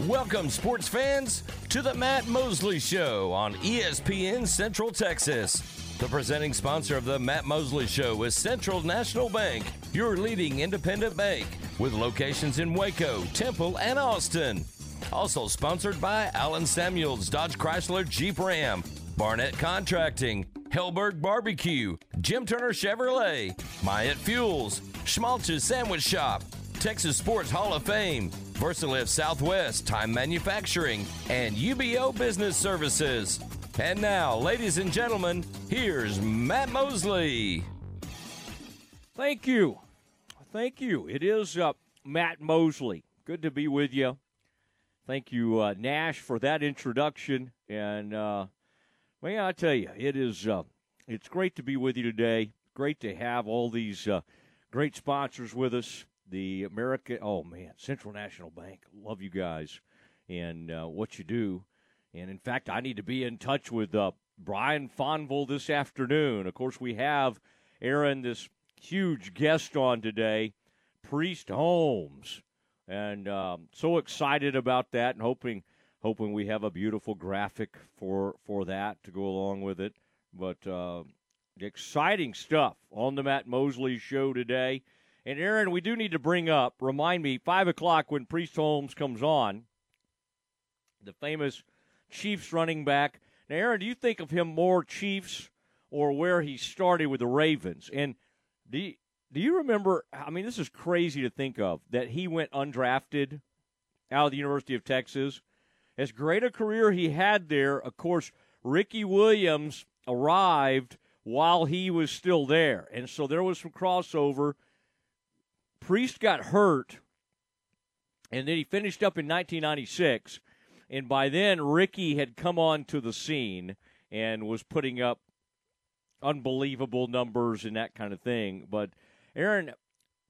Welcome, sports fans, to the Matt Mosley Show on ESPN Central Texas. The presenting sponsor of the Matt Mosley Show is Central National Bank, your leading independent bank, with locations in Waco, Temple, and Austin. Also sponsored by Allen Samuels Dodge Chrysler Jeep Ram, Barnett Contracting, Helberg Barbecue, Jim Turner Chevrolet, Myatt Fuels, Schmaltz's Sandwich Shop, Texas Sports Hall of Fame, Versalift Southwest, Time Manufacturing, and UBO Business Services. And now, ladies and gentlemen, here's Matt Mosley. Thank you. Thank you. It is uh, Matt Mosley. Good to be with you. Thank you, uh, Nash, for that introduction. And uh, may I tell you, it is uh, it's great to be with you today. Great to have all these uh, great sponsors with us. The America, oh man, Central National Bank. Love you guys and uh, what you do. And in fact, I need to be in touch with uh, Brian Fonville this afternoon. Of course, we have Aaron, this huge guest on today, Priest Holmes, and um, so excited about that, and hoping hoping we have a beautiful graphic for for that to go along with it. But uh, exciting stuff on the Matt Mosley show today. And Aaron, we do need to bring up, remind me, five o'clock when Priest Holmes comes on, the famous Chiefs running back. Now, Aaron, do you think of him more Chiefs or where he started with the Ravens? And do you, do you remember? I mean, this is crazy to think of that he went undrafted out of the University of Texas. As great a career he had there, of course, Ricky Williams arrived while he was still there. And so there was some crossover. Priest got hurt, and then he finished up in 1996. And by then, Ricky had come on to the scene and was putting up unbelievable numbers and that kind of thing. But, Aaron,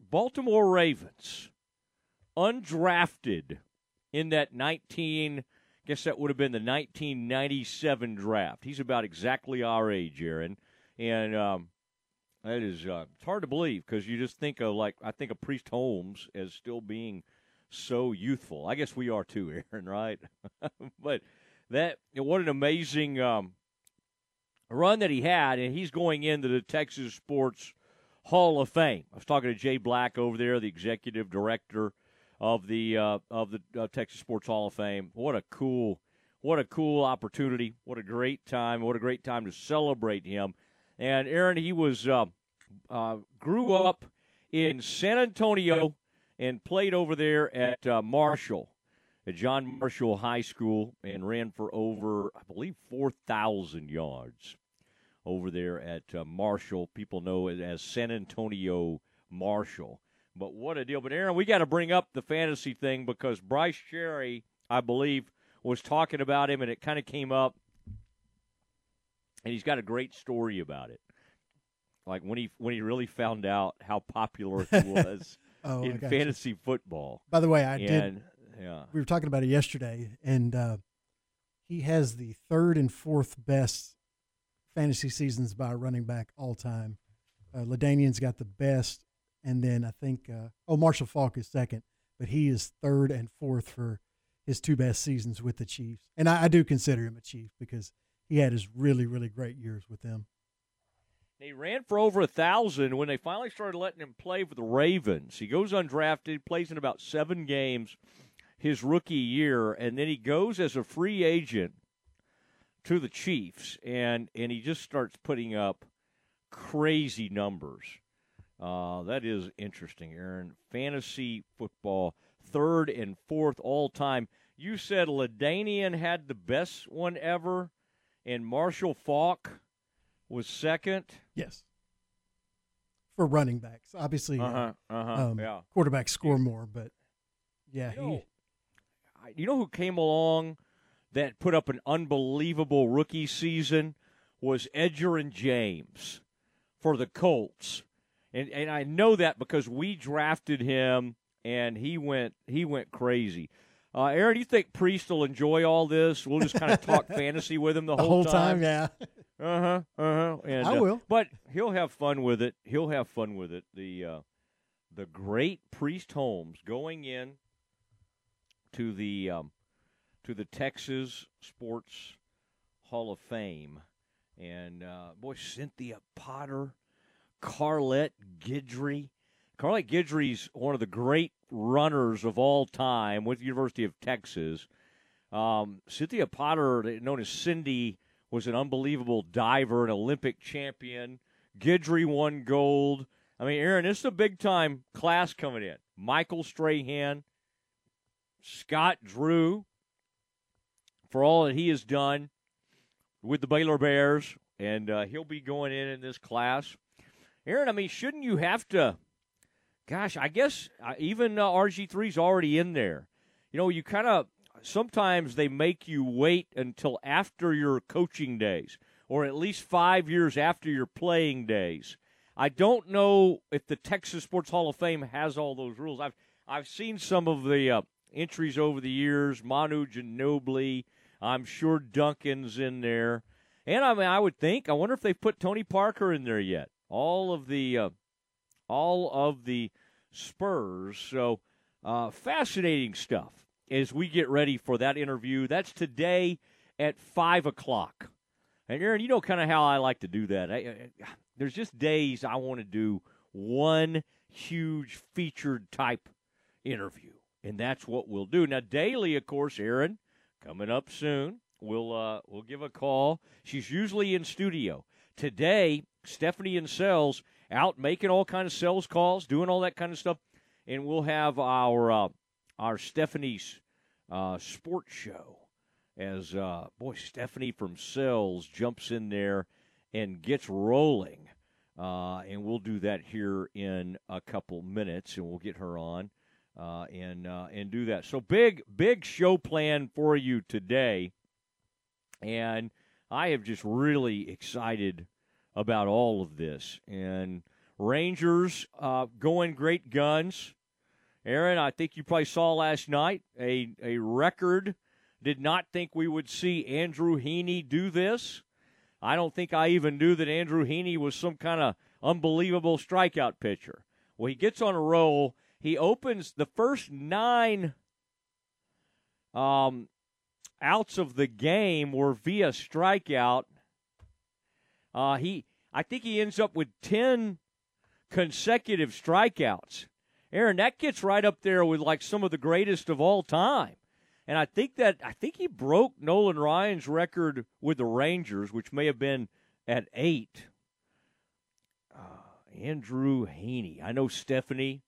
Baltimore Ravens, undrafted in that 19, I guess that would have been the 1997 draft. He's about exactly our age, Aaron. And um, that is uh, it's hard to believe because you just think of like I think of Priest Holmes as still being so youthful. I guess we are too, Aaron, right? but that what an amazing um, run that he had, and he's going into the Texas Sports Hall of Fame. I was talking to Jay Black over there, the executive director of the uh, of the uh, Texas Sports Hall of Fame. What a cool, what a cool opportunity! What a great time! What a great time to celebrate him. And Aaron, he was uh, uh, grew up in San Antonio and played over there at uh, Marshall, at John Marshall High School, and ran for over, I believe, four thousand yards over there at uh, Marshall. People know it as San Antonio Marshall. But what a deal! But Aaron, we got to bring up the fantasy thing because Bryce Cherry, I believe, was talking about him, and it kind of came up and he's got a great story about it. Like when he when he really found out how popular he was oh, in fantasy you. football. By the way, I and, did. Yeah, we were talking about it yesterday, and uh, he has the third and fourth best fantasy seasons by running back all time. Uh, LaDainian's got the best, and then I think uh, oh Marshall Faulk is second, but he is third and fourth for his two best seasons with the Chiefs. And I, I do consider him a Chief because he had his really, really great years with them. He ran for over a thousand when they finally started letting him play for the Ravens. He goes undrafted, plays in about seven games his rookie year, and then he goes as a free agent to the Chiefs, and and he just starts putting up crazy numbers. Uh, that is interesting, Aaron. Fantasy football, third and fourth all time. You said LaDainian had the best one ever and Marshall Faulk was second. Yes. For running backs, obviously, uh-huh, uh-huh, um, yeah. quarterbacks score more, but yeah, you know, he. You know who came along that put up an unbelievable rookie season was Edgerrin James for the Colts, and and I know that because we drafted him and he went he went crazy. Uh, Aaron, do you think Priest will enjoy all this? We'll just kind of talk fantasy with him the, the whole, whole time. Yeah. Uh huh. Uh huh. And I uh, will. but he'll have fun with it. He'll have fun with it. The uh, the great Priest Holmes going in to the um, to the Texas Sports Hall of Fame, and uh, boy, Cynthia Potter, Carlette Guidry. Carlette Guidry's one of the great runners of all time with the University of Texas. Um, Cynthia Potter, known as Cindy, was an unbelievable diver, an Olympic champion. Guidry won gold. I mean, Aaron, this is a big time class coming in. Michael Strahan, Scott Drew, for all that he has done with the Baylor Bears, and uh, he'll be going in in this class. Aaron, I mean, shouldn't you have to? Gosh, I guess uh, even uh, RG3's already in there. You know, you kind of sometimes they make you wait until after your coaching days, or at least five years after your playing days. I don't know if the Texas Sports Hall of Fame has all those rules. I've I've seen some of the uh, entries over the years. Manu Ginobili, I'm sure Duncan's in there, and I mean I would think. I wonder if they've put Tony Parker in there yet. All of the uh, all of the Spurs. So uh, fascinating stuff as we get ready for that interview. That's today at five o'clock. And Aaron, you know kind of how I like to do that. I, I, there's just days I want to do one huge featured type interview, and that's what we'll do. Now, daily, of course, Aaron, coming up soon. We'll uh, we'll give a call. She's usually in studio. Today, Stephanie and Sells out making all kind of sales calls, doing all that kind of stuff, and we'll have our uh, our Stephanie's uh, sports show as uh, boy Stephanie from Sales jumps in there and gets rolling. Uh, and we'll do that here in a couple minutes, and we'll get her on uh, and uh, and do that. So big big show plan for you today, and I have just really excited about all of this. And Rangers uh, going great guns. Aaron, I think you probably saw last night a a record. Did not think we would see Andrew Heaney do this. I don't think I even knew that Andrew Heaney was some kind of unbelievable strikeout pitcher. Well, he gets on a roll. He opens the first nine um, outs of the game were via strikeout. Uh, he, I think he ends up with ten consecutive strikeouts. Aaron, that gets right up there with like some of the greatest of all time. And I think that I think he broke Nolan Ryan's record with the Rangers, which may have been at eight. Uh, Andrew Heaney. I know Stephanie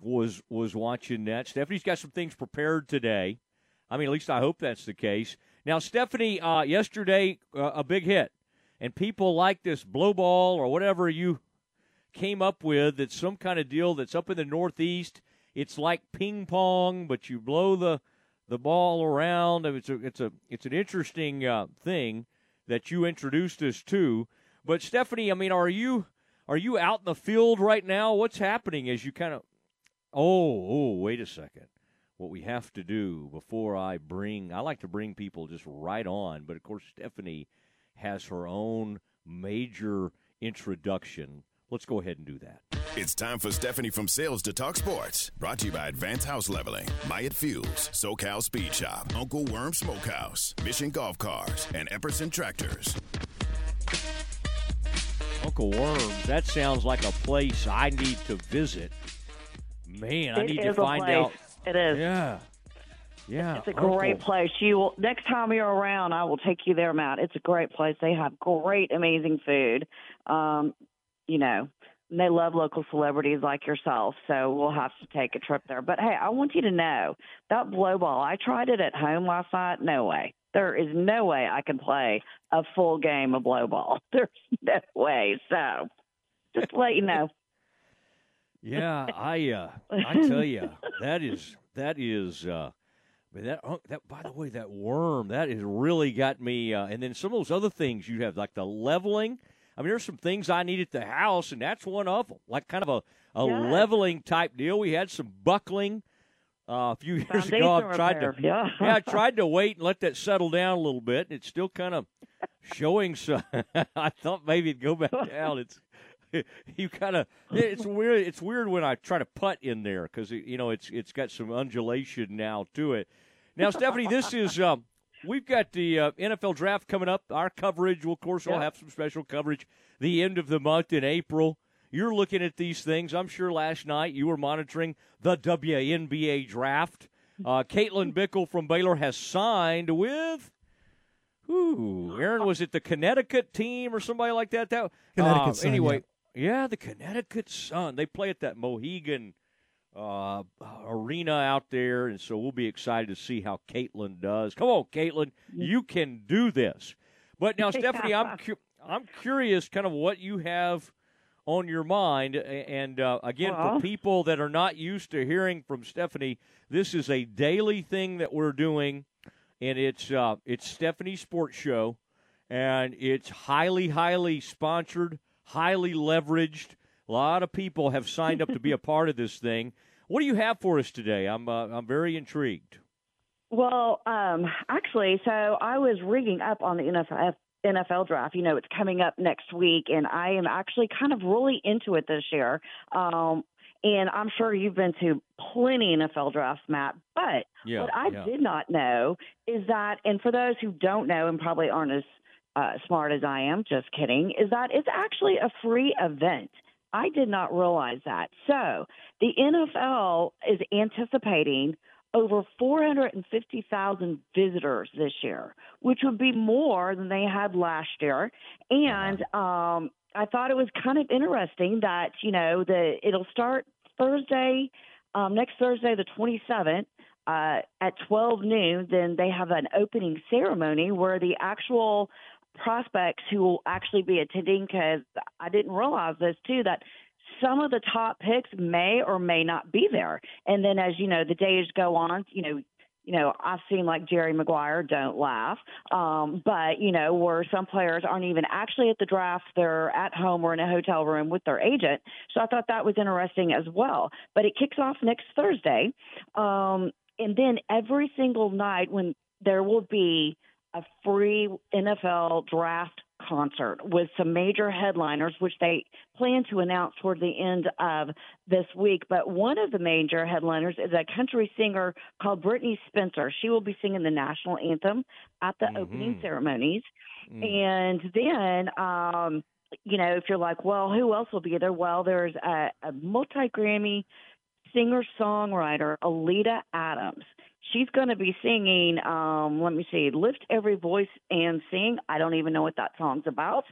was was watching that. Stephanie's got some things prepared today. I mean, at least I hope that's the case. Now, Stephanie, uh, yesterday uh, a big hit, and people like this blow ball or whatever you came up with. That's some kind of deal that's up in the Northeast. It's like ping pong, but you blow the the ball around. It's a it's a it's an interesting uh, thing that you introduced us to. But Stephanie, I mean, are you are you out in the field right now? What's happening as you kind of? Oh, oh, wait a second. What we have to do before I bring, I like to bring people just right on, but of course Stephanie has her own major introduction Let's go ahead and do that. It's time for Stephanie from Sales to Talk Sports. Brought to you by Advanced House Leveling, Myatt Fuels, SoCal Speed Shop, Uncle Worm Smokehouse, Mission Golf Cars, and Epperson Tractors. Uncle Worms, that sounds like a place I need to visit. Man, I It need to find place. out. It is. Yeah. Yeah. It's a great place. You will next time you're around, I will take you there, Matt. It's a great place. They have great, amazing food. Um, you know, and they love local celebrities like yourself. So we'll have to take a trip there. But hey, I want you to know that blow ball. I tried it at home last night. No way. There is no way I can play a full game of blow ball. There's no way. So just let you know. Yeah, I uh, I tell you, that is that is uh, but that uh, that by the way, that worm that has really got me. Uh, and then some of those other things you have, like the leveling. I mean, there's some things I need at the house, and that's one of them. Like kind of a a Yes. leveling type deal. We had some buckling uh, a few years ago. Foundation I tried repair, to yeah. yeah, I tried to wait and let that settle down a little bit. and It's still kind of showing some. I thought maybe it'd go back down. It's you kind of it's weird. It's weird when I try to putt in there because you know it's it's got some undulation now to it. Now, Stephanie, this is um, we've got the uh, NFL draft coming up. Our coverage, will, of course, we'll have some special coverage the end of the month in April. You're looking at these things. I'm sure last night you were monitoring the WNBA draft. Uh, Caitlin Bickle from Baylor has signed with. Ooh, Aaron, was it the Connecticut team or somebody like that? That Connecticut uh, Sun, anyway. Yeah. the Connecticut Sun. They play at that Mohegan uh, arena out there, and so we'll be excited to see how Caitlin does. Come on, Caitlin, you can do this. But now, Stephanie, I'm cu- I'm curious, kind of what you have on your mind, and uh, again, well. for people that are not used to hearing from Stephanie, this is a daily thing that we're doing, and it's uh, it's Stephanie's Sports Show, and it's highly, highly sponsored, highly leveraged. A lot of people have signed up to be a part of this thing. What do you have for us today? I'm uh, I'm very intrigued. Well, um, actually, so I was rigging up on the NFL NFL draft. You know, it's coming up next week, and I am actually kind of really into it this year. Um, and I'm sure you've been to plenty NFL drafts, Matt. But Yeah, what I yeah. did not know is that, and for those who don't know and probably aren't as uh, smart as I am, just kidding, is that it's actually a free event. I did not realize that. So the NFL is anticipating over 450,000 visitors this year, which would be more than they had last year. And um, I thought it was kind of interesting that you know the it'll start Thursday, um, next Thursday, the 27th. Uh, at 12 noon, then they have an opening ceremony where the actual prospects who will actually be attending, because I didn't realize this too, that some of the top picks may or may not be there. And then as you know, the days go on, you know, you know, I've seen like Jerry Maguire, don't laugh. Um, but, you know, where some players aren't even actually at the draft, they're at home or in a hotel room with their agent. So I thought that was interesting as well. But it kicks off next Thursday. Um, and then every single night when there will be a free NFL draft concert with some major headliners, which they plan to announce toward the end of this week. But one of the major headliners is a country singer called Brittney Spencer. She will be singing the national anthem at the opening Mhm. ceremonies. Mm. And then, um, you know, if you're like, well, who else will be there? Well, there's a, a multi Grammy singer songwriter, Oleta Adams. She's going to be singing, um, let me see, Lift Every Voice and Sing. I don't even know what that song's about,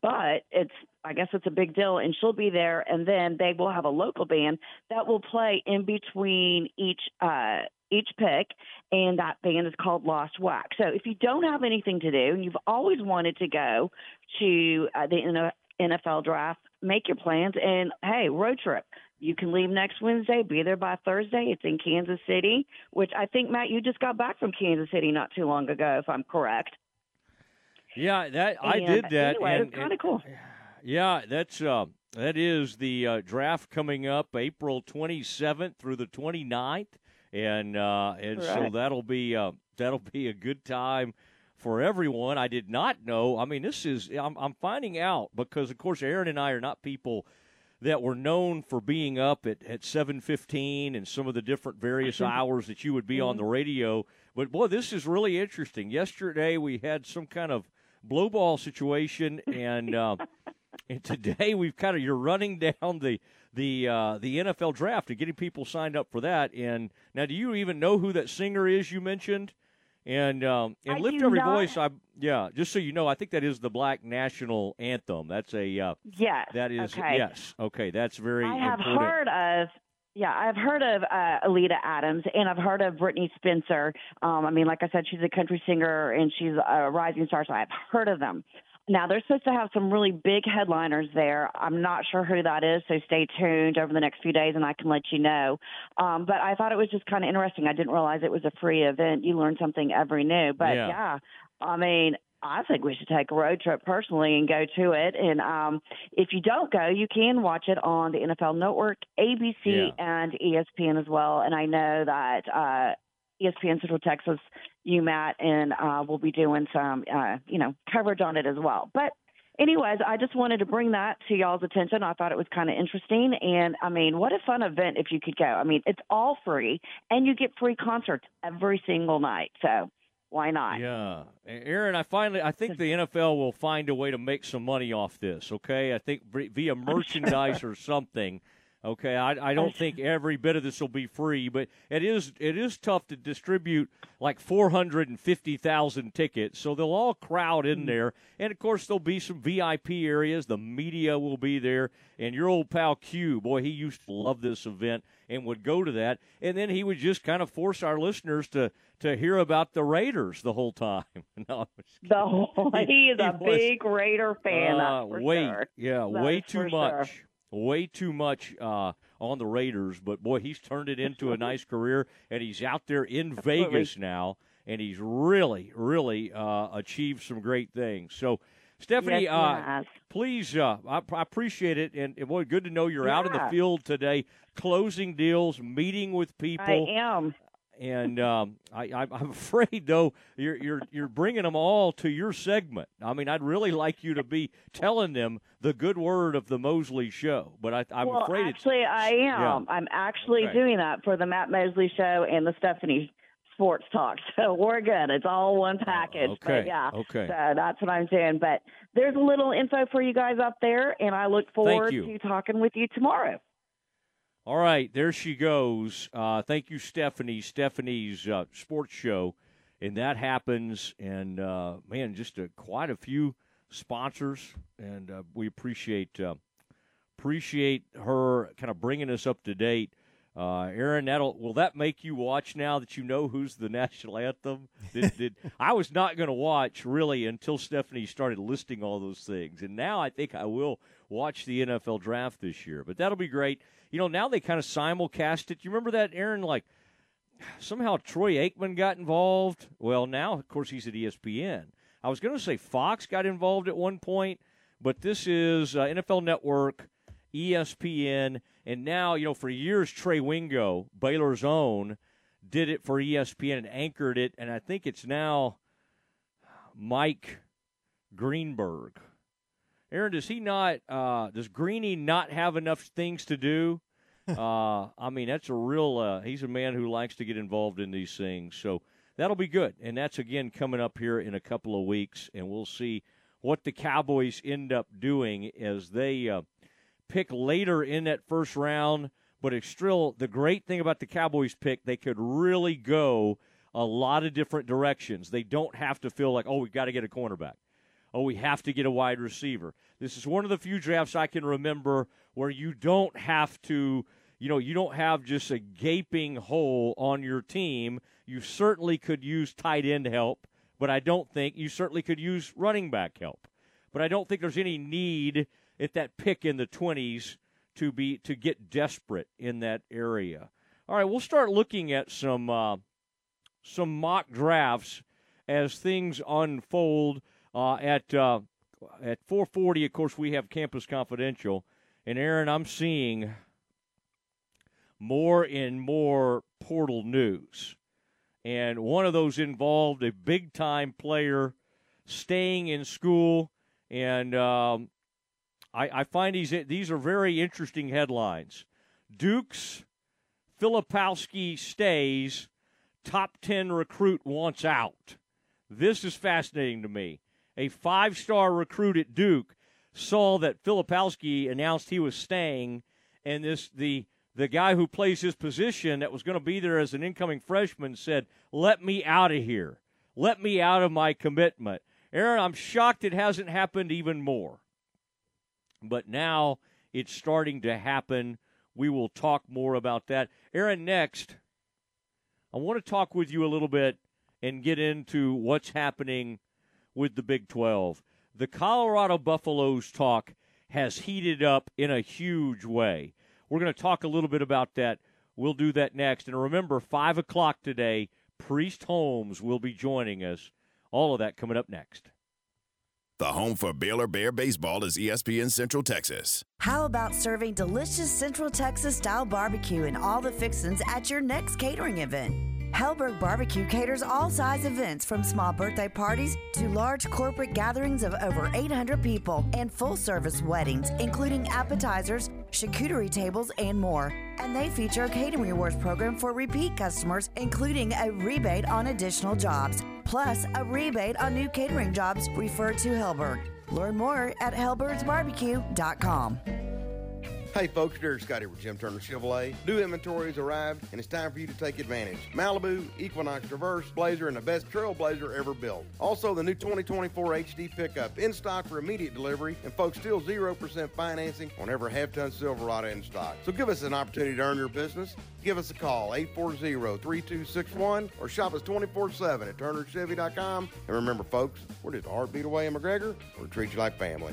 but it's, I guess it's a big deal. And she'll be there. And then they will have a local band that will play in between each, uh, each pick, and that band is called Lost Wax. So if you don't have anything to do and you've always wanted to go to uh, the NFL draft, make your plans and hey, road trip. You can leave next Wednesday, be there by Thursday. It's in Kansas City, which I think Matt, you just got back from Kansas City not too long ago, if I'm correct. Yeah, that I did that. Anyway, and, it's kind of cool. Yeah, that's uh, that is the uh, draft coming up April 27th through the 29th, and uh, and so that'll be uh, that'll be a good time for everyone. I did not know. I mean, this is I'm, I'm finding out because of course Aaron and I are not people that were known for being up at, at 7.15 and some of the different various hours that you would be on the radio but boy this is really interesting yesterday we had some kind of blow ball situation and uh, and today we've kind of you're running down the the uh, the NFL draft and getting people signed up for that. And now, do you even know who that singer is you mentioned? And um, and I lift every not. voice. I yeah, just so you know, I think that is the Black National Anthem. That's a uh, Yes. that is okay. yes. Okay, that's very I have important. heard of. Yeah, I've heard of uh, Oleta Adams, and I've heard of Brittney Spencer. Um, I mean, like I said, she's a country singer and she's a rising star, so I've heard of them. Now they're supposed to have some really big headliners there. I'm not sure who that is, so stay tuned over the next few days, and I can let you know. Um, but I thought it was just kind of interesting. I didn't realize it was a free event. You learn something every new. But Yeah. yeah, I mean, I think we should take a road trip personally and go to it. And um, if you don't go, you can watch it on the NFL Network, ABC, Yeah. and ESPN as well. And I know that uh, ESPN Central Texas, you Matt, and uh, we'll be doing some, uh, you know, coverage on it as well. But anyways, I just wanted to bring that to y'all's attention. I thought it was kind of interesting. And I mean, what a fun event if you could go. I mean, it's all free and you get free concerts every single night. So why not? Yeah. Aaron, I finally, I think the NFL will find a way to make some money off this, okay? I think via merchandise or something. Okay, I, I don't think every bit of this will be free, but it is it is tough to distribute like four hundred and fifty thousand tickets, so they'll all crowd in mm. there, and of course there'll be some VIP areas. The media will be there, and your old pal Q, boy, he used to love this event and would go to that, and then he would just kind of force our listeners to to hear about the Raiders the whole time. no, the whole, he is he a big Raider fan. Uh, way, sure. yeah, that way too much. Sure way too much uh, on the Raiders, but boy, he's turned it into a nice career, and he's out there in Vegas now, and he's really, really uh, achieved some great things. So, Stephanie, yes, uh, please, uh, I, I, appreciate it, and, and, boy, good to know you're yeah. out in the field today, closing deals, meeting with people. I am and um, I, am afraid though you're you're you're bringing them all to your segment. I mean, I'd really like you to be telling them the good word of the Mosley Show, but I, am well, afraid actually, I am. Yeah. I'm actually okay. doing that for the Matt Mosley Show and the Stephanie Sports Talk. So we're good. It's all one package. Uh, okay. But yeah. Okay. So that's what I'm doing. But there's a little info for you guys up there, and I look forward to talking with you tomorrow. All right, there she goes. Uh, thank you, Stephanie. Stephanie's uh, sports show, and that happens. And uh, man, just a, quite a few sponsors, and uh, we appreciate uh, appreciate her kind of bringing us up to date. Uh, Aaron, that'll will that make you watch now that you know who's the national anthem? Did, did I was not going to watch really until Stephanie started listing all those things, and now I think I will watch the NFL draft this year. But that'll be great you know, now they kind of simulcast it. You remember that, Aaron? Like somehow Troy Aikman got involved. Well, now of course he's at ESPN. I was going to say Fox got involved at one point, but this is uh, NFL Network, ESPN, and now you know for years Trey Wingo, Baylor's own, did it for ESPN and anchored it, and I think it's now Mike Greenberg Aaron, does he not? Uh, does Greeny not have enough things to do? uh, I mean, that's a real. Uh, he's a man who likes to get involved in these things, so that'll be good. And that's again coming up here in a couple of weeks, and we'll see what the Cowboys end up doing as they uh, pick later in that first round. But it's still the great thing about the Cowboys pick; they could really go a lot of different directions. They don't have to feel like, oh, we've got to get a cornerback oh, we have to get a wide receiver. This is one of the few drafts I can remember where you don't have to, you know, you don't have just a gaping hole on your team. You certainly could use tight end help, but I don't think you certainly could use running back help. But I don't think there's any need at that pick in the 20s to be to get desperate in that area. All right, we'll start looking at some uh, some mock drafts as things unfold uh, at uh, at 4:40, of course, we have Campus Confidential, and Aaron, I'm seeing more and more portal news, and one of those involved a big time player staying in school, and um, I, I find these these are very interesting headlines. Duke's Filipowski stays. Top 10 recruit wants out. This is fascinating to me a five star recruit at Duke, saw that Filipowski announced he was staying, and this the the guy who plays his position that was going to be there as an incoming freshman said, "Let me out of here. Let me out of my commitment." Aaron, I'm shocked it hasn't happened even more. But now it's starting to happen. We will talk more about that. Aaron, next, I want to talk with you a little bit and get into what's happening with the Big 12. The Colorado Buffaloes talk has heated up in a huge way. We're going to talk a little bit about that. We'll do that next. And remember, 5 o'clock today, Priest Holmes will be joining us. All of that coming up next. The home for Baylor Bear baseball is ESPN Central Texas. How about serving delicious Central Texas style barbecue and all the fixins at your next catering event? Helberg Barbecue caters all size events from small birthday parties to large corporate gatherings of over 800 people and full service weddings, including appetizers, charcuterie tables, and more. And they feature a catering rewards program for repeat customers, including a rebate on additional jobs, plus a rebate on new catering jobs referred to Helberg. Learn more at hellbergsbarbecue.com. Hey folks, Derek Scotty with Jim Turner Chevrolet. New inventory has arrived and it's time for you to take advantage. Malibu, Equinox Traverse, Blazer, and the best Trailblazer ever built. Also, the new 2024 HD pickup in stock for immediate delivery, and folks, still 0% financing on every half ton Silverado in stock. So give us an opportunity to earn your business. Give us a call, 840-3261, or shop us 24-7 at turnerchevy.com. And remember, folks, we're just a heartbeat away in McGregor. We'll treat you like family.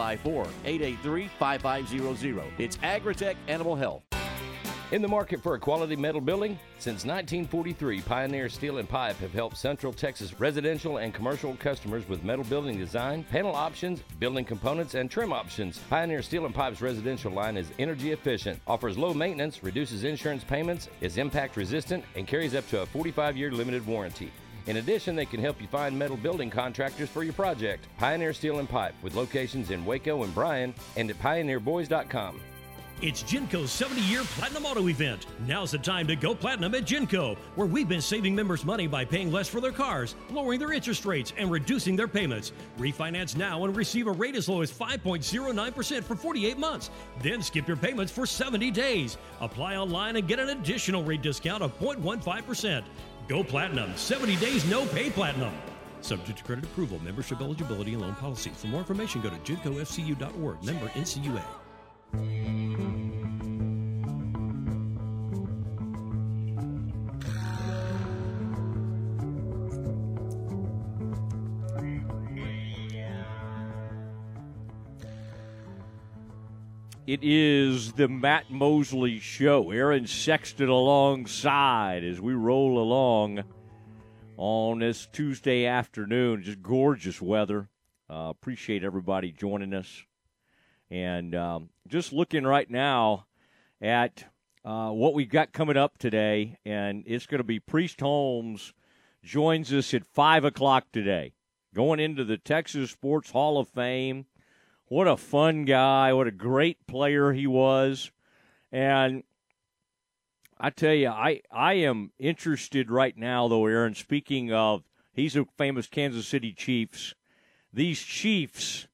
2 853-883-5500. It's Agritech Animal Health. In the market for a quality metal building? Since 1943, Pioneer Steel and Pipe have helped Central Texas residential and commercial customers with metal building design, panel options, building components, and trim options. Pioneer Steel and Pipe's residential line is energy efficient, offers low maintenance, reduces insurance payments, is impact resistant, and carries up to a 45 year limited warranty. In addition, they can help you find metal building contractors for your project. Pioneer Steel and Pipe with locations in Waco and Bryan and at pioneerboys.com. It's Genco's 70 year Platinum Auto event. Now's the time to go platinum at Genco, where we've been saving members money by paying less for their cars, lowering their interest rates, and reducing their payments. Refinance now and receive a rate as low as 5.09% for 48 months. Then skip your payments for 70 days. Apply online and get an additional rate discount of 0.15%. Go Platinum. 70 days, no pay Platinum. Subject to credit approval, membership eligibility, and loan policy. For more information, go to gencofcu.org. Member NCUA. It is the Matt Mosley Show. Aaron Sexton alongside as we roll along on this Tuesday afternoon. Just gorgeous weather. Uh, appreciate everybody joining us. And um, just looking right now at uh, what we've got coming up today, and it's going to be Priest Holmes joins us at 5 o'clock today, going into the Texas Sports Hall of Fame what a fun guy. What a great player he was. And I tell you, I, I am interested right now, though, Aaron. Speaking of, he's a famous Kansas City Chiefs. These Chiefs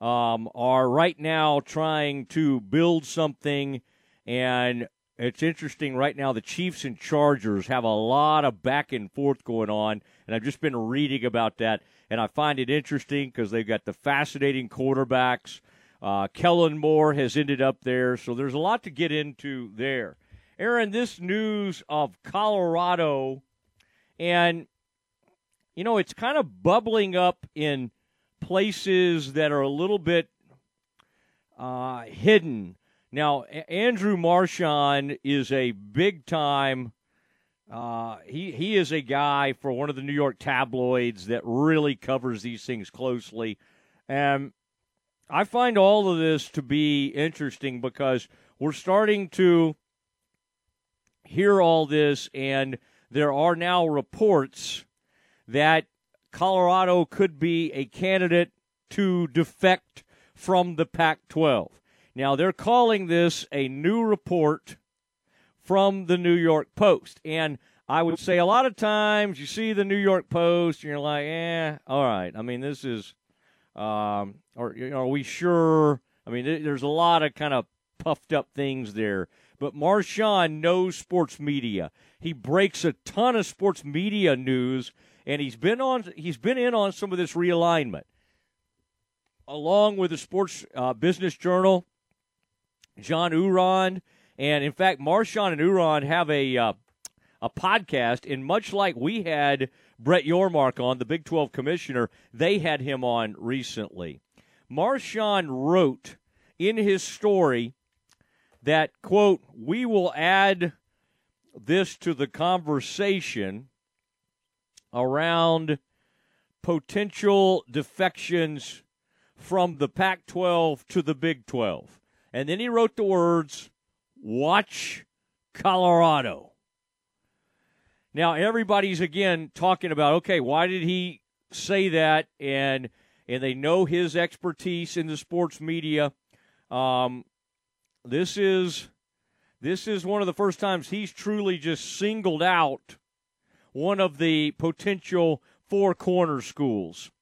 um, are right now trying to build something, and it's interesting right now. The Chiefs and Chargers have a lot of back and forth going on, and I've just been reading about that and I find it interesting because they've got the fascinating quarterbacks. Uh, Kellen Moore has ended up there, so there's a lot to get into there. Aaron, this news of Colorado, and you know, it's kind of bubbling up in places that are a little bit uh, hidden. Now, Andrew Marchand is a big time uh, he he is a guy for one of the New York tabloids that really covers these things closely, and I find all of this to be interesting because we're starting to hear all this, and there are now reports that Colorado could be a candidate to defect from the Pac 12. Now, they're calling this a new report from the New York Post. And I would say a lot of times you see the New York Post and you're like, eh, all right. I mean, this is, um, know, are we sure? I mean, there's a lot of kind of puffed up things there. But Marchand knows sports media. He breaks a ton of sports media news, and he's been on. He's been in on some of this realignment, along with the Sports uh, Business Journal, John Ourand, and in fact, Marchand and Ourand have a uh, a podcast, and much like we had Brett Yormark on, the Big 12 commissioner, they had him on recently. Marchand wrote in his story that, quote, we will add this to the conversation around potential defections from the Pac 12 to the Big 12. And then he wrote the words, watch Colorado. Now, everybody's again talking about, okay, why did he say that? And and they know his expertise in the sports media. Um, this is this is one of the first times he's truly just singled out one of the potential four corner schools.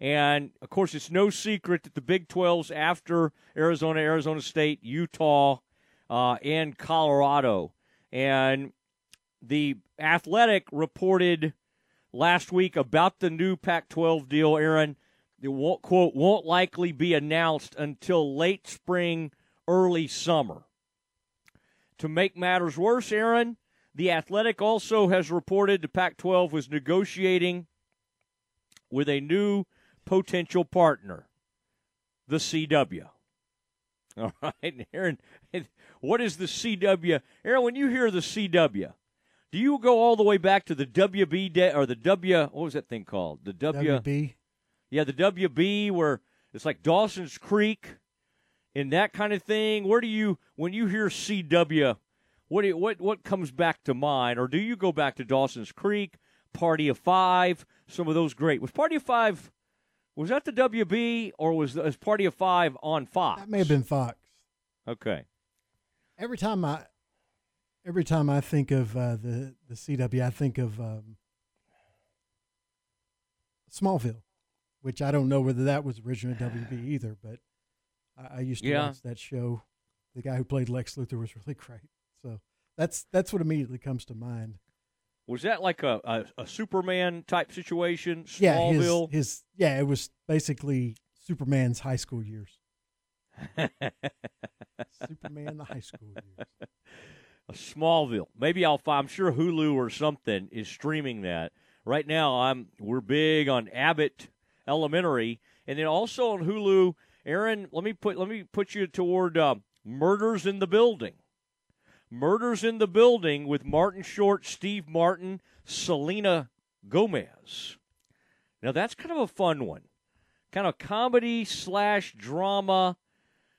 And of course, it's no secret that the Big 12's after Arizona, Arizona State, Utah, uh, and Colorado. And the Athletic reported last week about the new Pac 12 deal, Aaron. It won't, quote, won't likely be announced until late spring early summer. To make matters worse, Aaron, the Athletic also has reported the Pac 12 was negotiating with a new potential partner, the CW. All right, Aaron, what is the CW? Aaron, when you hear the CW, do you go all the way back to the WB de- or the W? What was that thing called? The W. WB. Yeah, the WB, where it's like Dawson's Creek and that kind of thing? Where do you, when you hear CW, what, you, what, what comes back to mind? Or do you go back to Dawson's Creek, Party of Five, some of those great? Was Party of Five, was that the WB or was, was Party of Five on Fox? That may have been Fox. Okay. Every time I, every time I think of uh, the the CW, I think of um, Smallville, which I don't know whether that was originally WB either, but I, I used to Yeah. watch that show. The guy who played Lex Luthor was really great. So that's that's what immediately comes to mind. Was that like a, a, a Superman type situation? Yeah, his, Smallville? his yeah, it was basically Superman's high school years. Superman the high school years. a Smallville. Maybe I'll find. I'm sure Hulu or something is streaming that right now. I'm we're big on Abbott Elementary, and then also on Hulu. Aaron, let me put let me put you toward uh, Murders in the Building. Murders in the Building with Martin Short, Steve Martin, Selena Gomez. Now that's kind of a fun one, kind of comedy slash drama.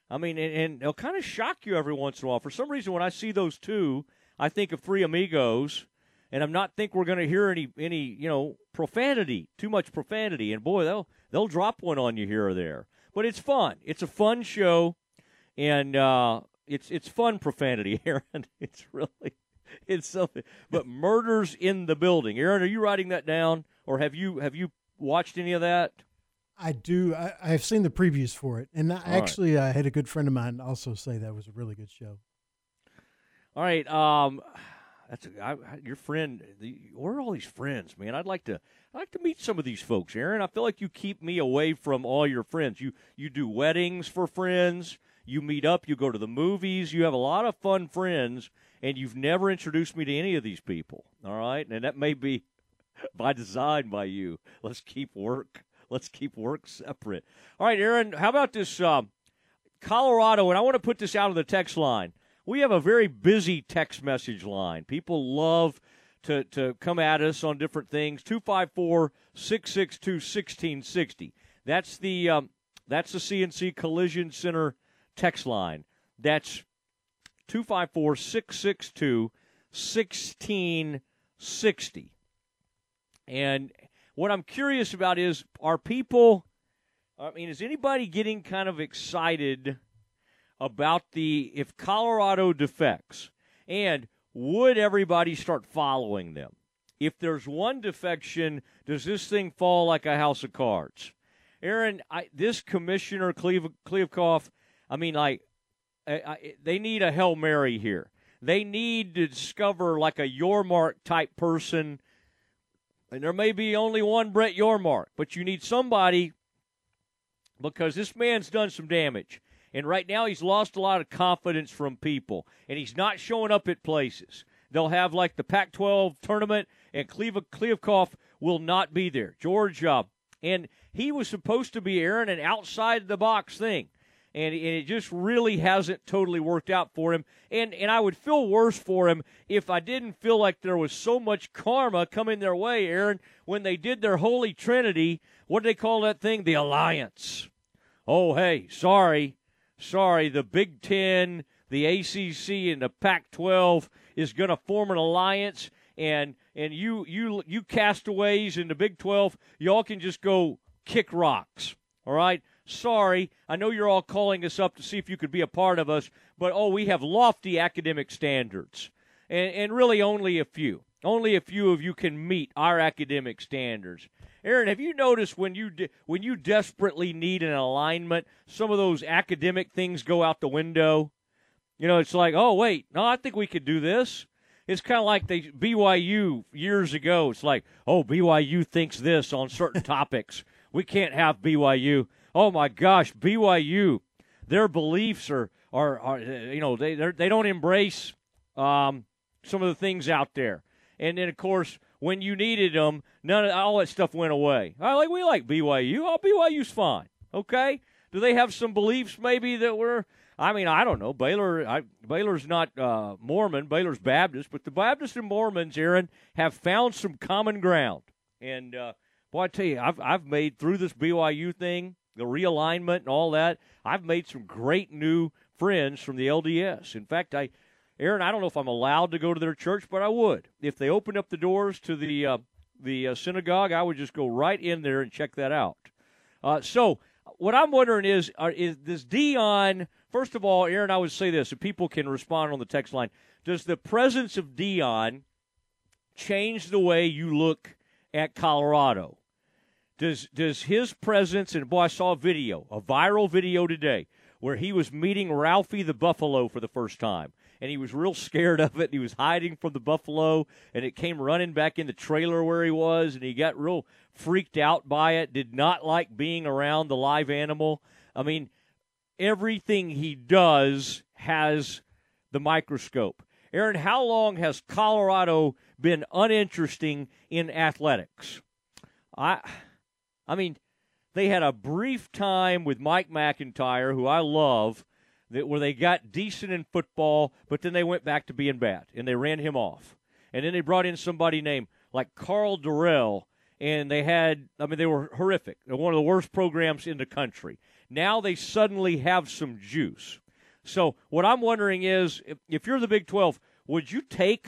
I mean, and, and they'll kind of shock you every once in a while. For some reason, when I see those two, I think of Three Amigos, and I'm not think we're going to hear any any you know profanity, too much profanity. And boy, they'll they'll drop one on you here or there. But it's fun. It's a fun show, and uh, it's it's fun profanity, Aaron. It's really it's something. But murders in the building, Aaron. Are you writing that down, or have you have you watched any of that? I do. I, I've seen the previews for it, and I right. actually I had a good friend of mine also say that was a really good show. All right. Um, that's I, I- your friend. The, where are all these friends, man? I'd like to. I'd like to meet some of these folks, Aaron. I feel like you keep me away from all your friends. You you do weddings for friends. You meet up. You go to the movies. You have a lot of fun friends, and you've never introduced me to any of these people. All right, and that may be by design by you. Let's keep work. Let's keep work separate. All right, Aaron. How about this? Um, Colorado, and I want to put this out on the text line. We have a very busy text message line. People love to, to come at us on different things. 254 662 1660. That's the um, that's the CNC Collision Center text line. That's 254 662 1660. And what I'm curious about is are people I mean, is anybody getting kind of excited about the if Colorado defects? And would everybody start following them? If there's one defection, does this thing fall like a house of cards? Aaron, I, this commissioner Klev, Kliavkoff, I mean, like, I, I, they need a hail mary here. They need to discover like a Yormark type person, and there may be only one Brett Yormark, but you need somebody because this man's done some damage. And right now, he's lost a lot of confidence from people, and he's not showing up at places. They'll have like the Pac 12 tournament, and Kliavkoff will not be there. George, uh, and he was supposed to be Aaron an outside the box thing. And, and it just really hasn't totally worked out for him. And and I would feel worse for him if I didn't feel like there was so much karma coming their way, Aaron, when they did their holy trinity. What do they call that thing? The alliance. Oh, hey, sorry, sorry, the Big Ten, the ACC, and the Pac-12 is going to form an alliance, and and you you you castaways in the Big 12, y'all can just go kick rocks. All right. Sorry, I know you're all calling us up to see if you could be a part of us, but oh, we have lofty academic standards, and, and really only a few. Only a few of you can meet our academic standards. Aaron, have you noticed when you de- when you desperately need an alignment, some of those academic things go out the window? You know, it's like, oh wait, no, I think we could do this. It's kind of like the BYU years ago. It's like, oh, BYU thinks this on certain topics. We can't have BYU. Oh my gosh, BYU, their beliefs are are, are you know they they don't embrace um, some of the things out there. And then of course when you needed them, none of all that stuff went away. I like we like BYU. Oh, BYU's fine. Okay. Do they have some beliefs maybe that were? I mean, I don't know. Baylor, I, Baylor's not uh, Mormon. Baylor's Baptist, but the Baptists and Mormons, Aaron, have found some common ground. And uh, boy, I tell you, I've I've made through this BYU thing, the realignment and all that. I've made some great new friends from the LDS. In fact, I Aaron, I don't know if I'm allowed to go to their church, but I would. If they opened up the doors to the uh, the uh, synagogue, I would just go right in there and check that out. Uh, so, what I'm wondering is, is this Deion? First of all, Aaron, I would say this, if people can respond on the text line, does the presence of Deion change the way you look at Colorado? Does does his presence and boy, I saw a video, a viral video today, where he was meeting Ralphie the Buffalo for the first time and he was real scared of it. And he was hiding from the buffalo, and it came running back in the trailer where he was, and he got real freaked out by it. Did not like being around the live animal. I mean, everything he does has the microscope. Aaron, how long has Colorado been uninteresting in athletics? I, I mean, they had a brief time with Mike MacIntyre, who I love, that where they got decent in football, but then they went back to being bad and they ran him off. And then they brought in somebody named like Karl Dorrell, and they had, I mean, they were horrific. They're one of the worst programs in the country. Now they suddenly have some juice. So what I'm wondering is, if, if you're the Big 12, would you take,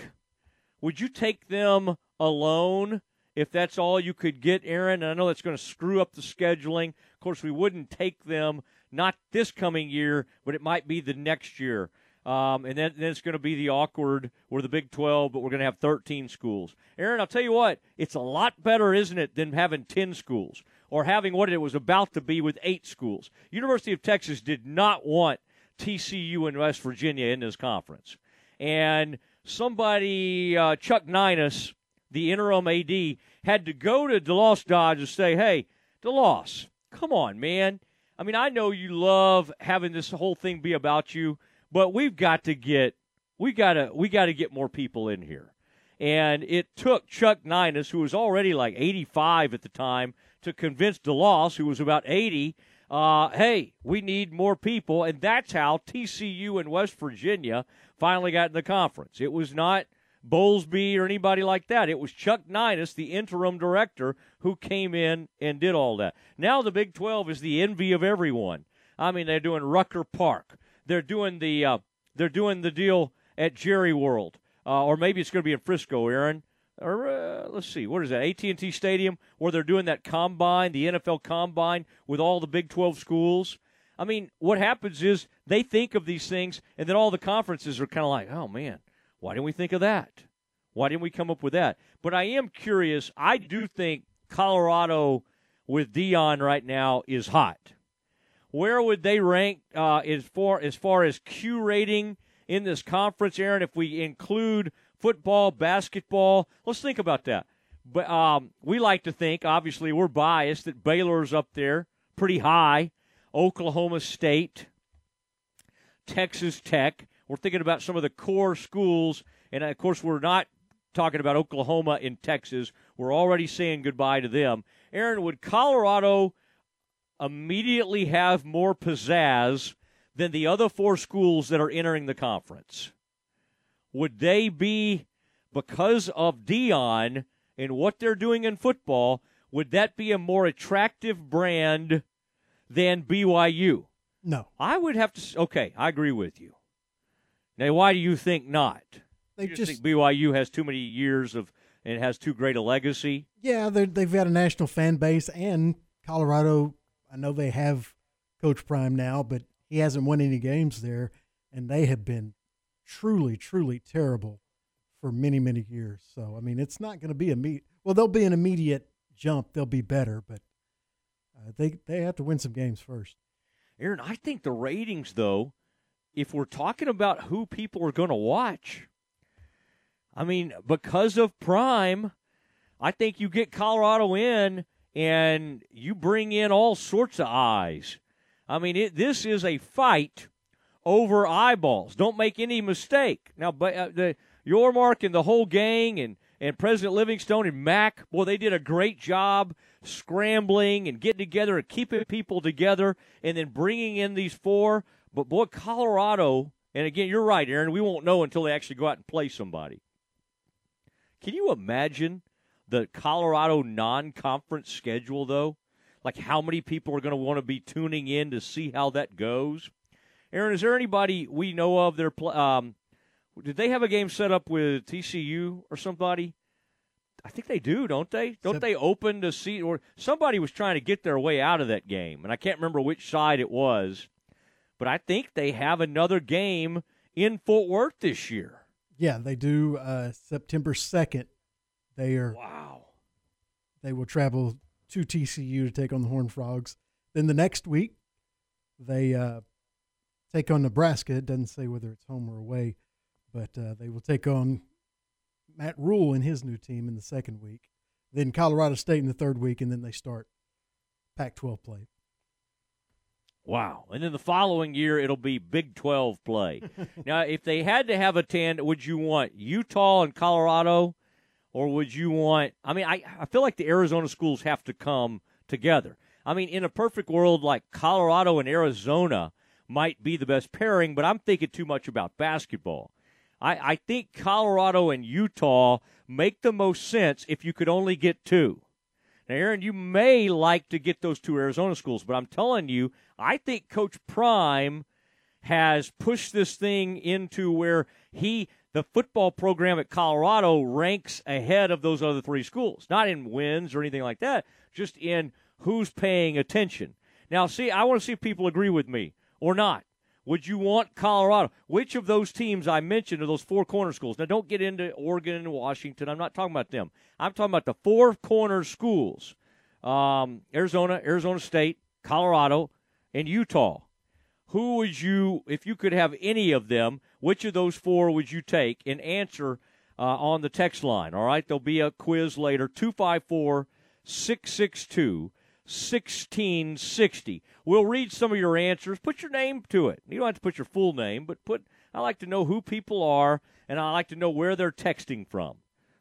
would you take them alone? If that's all you could get, Aaron, and I know that's going to screw up the scheduling. Of course, we wouldn't take them not this coming year, but it might be the next year. Um, and then, then it's going to be the awkward. We're the Big 12, but we're going to have 13 schools. Aaron, I'll tell you what, it's a lot better, isn't it, than having 10 schools or having what it was about to be with eight schools. University of Texas did not want TCU and West Virginia in this conference. And somebody, uh, Chuck Neinas, the interim AD, had to go to DeLoss Dodds and say, hey, DeLoss, come on, man I mean, I know you love having this whole thing be about you, but we've got to get we got to we got to get more people in here. And it took Chuck Neinas, who was already like 85 at the time, to convince DeLoss, who was about 80, uh, hey, we need more people. And that's how TCU and West Virginia finally got in the conference. It was not Bowlesby or anybody like that. It was Chuck Neinas, the interim director, who came in and did all that. Now the Big 12 is the envy of everyone. I mean, they're doing Rucker Park. They're doing the uh, they're doing the deal at Jerry World, uh, or maybe it's going to be in Frisco, Aaron. Or uh, let's see, what is that? AT&T Stadium, where they're doing that combine, the NFL combine, with all the Big 12 schools. I mean, what happens is they think of these things, and then all the conferences are kind of like, oh man, Why didn't we think of that? Why didn't we come up with that? But I am curious. I do think Colorado with Deion right now is hot. Where would they rank uh, as far as far as Q rating in this conference, Aaron? If we include football, basketball, let's think about that. But um, we like to think, obviously, we're biased that Baylor's up there pretty high. Oklahoma State, Texas Tech. We're thinking about some of the core schools, and of course, we're not talking about Oklahoma and Texas. We're already saying goodbye to them. Aaron, would Colorado immediately have more pizzazz than the other four schools that are entering the conference? Would they be, because of Deion and what they're doing in football, would that be a more attractive brand than BYU? No. I would have to. Okay, I agree with you. Now, why do you think not? They you just, just think BYU has too many years of and has too great a legacy. Yeah, they've got a national fan base, and Colorado. I know they have Coach Prime now, but he hasn't won any games there, and they have been truly, truly terrible for many, many years. So, I mean, it's not going to be a meet. Well, there'll be an immediate jump. They'll be better, but uh, they they have to win some games first. Aaron, I think the ratings, though, if we're talking about who people are going to watch, I mean, because of Prime, I think you get Colorado in and you bring in all sorts of eyes. I mean, it, this is a fight over eyeballs. Don't make any mistake. Now, but uh, the and the whole gang and and President Livingstone and Mac, boy, they did a great job scrambling and getting together and keeping people together and then bringing in these four. But boy, Colorado, and again, you're right, Aaron, we won't know until they actually go out and play somebody. Can you imagine the Colorado non conference schedule, though? Like how many people are going to want to be tuning in to see how that goes? Aaron, is there anybody we know of their um, did they have a game set up with TCU or somebody? I think they do, don't they? Don't they open to see or somebody was trying to get their way out of that game, and I can't remember which side it was, but I think they have another game in Fort Worth this year. Yeah, they do. Uh, September second, they are. Wow. They will travel to TCU to take on the Horned Frogs. Then the next week, they uh, take on Nebraska. It doesn't say whether it's home or away but uh, they will take on Matt Rhule and his new team in the second week. Then Colorado State in the third week, and then they start Pac-12 play. Wow! And then the following year it'll be Big 12 play. now, if they had to have a ten, would you want Utah and Colorado, or would you want? I mean, I I feel like the Arizona schools have to come together. I mean, in a perfect world, like Colorado and Arizona might be the best pairing, but I'm thinking too much about basketball. I, I think Colorado and Utah make the most sense if you could only get two. Now, Aaron, you may like to get those two Arizona schools, but I'm telling you, I think Coach Prime has pushed this thing into where he, the football program at Colorado, ranks ahead of those other three schools. Not in wins or anything like that, just in who's paying attention. Now, see, I want to see if people agree with me or not. Would you want Colorado? Which of those teams I mentioned are those four corner schools? Now, don't get into Oregon and Washington. I'm not talking about them. I'm talking about the four corner schools um, Arizona, Arizona State, Colorado, and Utah. Who would you, if you could have any of them, which of those four would you take and answer uh, on the text line? All right, there'll be a quiz later 254 662 1660. We'll read some of your answers. Put your name to it. You don't have to put your full name, but put I like to know who people are and I like to know where they're texting from.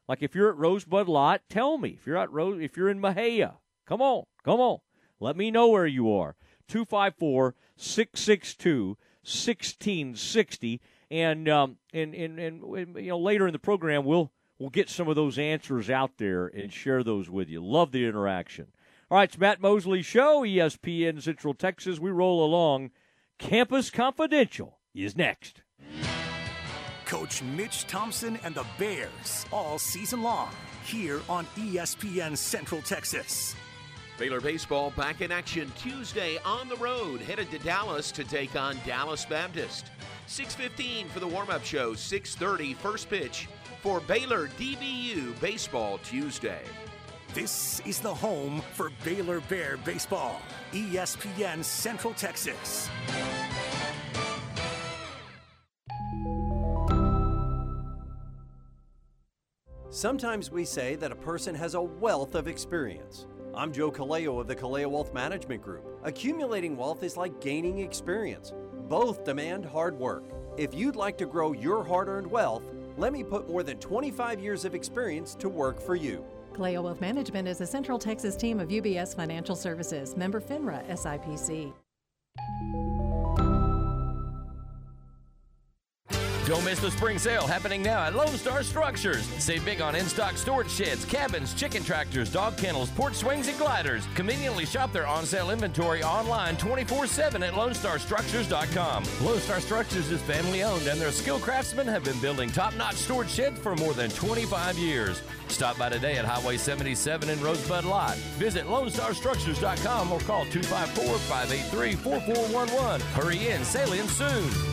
Like if you're at Rosebud Lott, tell me. If you're at Rose if you're in Mexia, come on. Come on. Let me know where you are. 254 662 1660 and um and, and and you know later in the program we'll we'll get some of those answers out there and share those with you. Love the interaction. All right, it's Matt Mosley Show, ESPN Central Texas. We roll along. Campus Confidential is next. Coach Mitch Thompson and the Bears all season long here on ESPN Central Texas. Baylor baseball back in action Tuesday on the road, headed to Dallas to take on Dallas Baptist. 6:15 for the warm-up show, 6:30 first pitch for Baylor DBU Baseball Tuesday. This is the home for Baylor Bear Baseball, ESPN Central Texas. Sometimes we say that a person has a wealth of experience. I'm Joe Kaleo of the Kaleo Wealth Management Group. Accumulating wealth is like gaining experience. Both demand hard work. If you'd like to grow your hard earned wealth, let me put more than 25 years of experience to work for you. Kaleo Wealth Management is a Central Texas team of UBS Financial Services, member FINRA SIPC. Don't miss the spring sale happening now at Lone Star Structures. Save big on in-stock storage sheds, cabins, chicken tractors, dog kennels, porch swings, and gliders. Conveniently shop their on-sale inventory online 24-7 at LoneStarStructures.com. Lone Star Structures is family-owned, and their skilled craftsmen have been building top-notch storage sheds for more than 25 years. Stop by today at Highway 77 in Rosebud Lott. Visit LoneStarStructures.com or call 254-583-4411. Hurry in, sail in soon.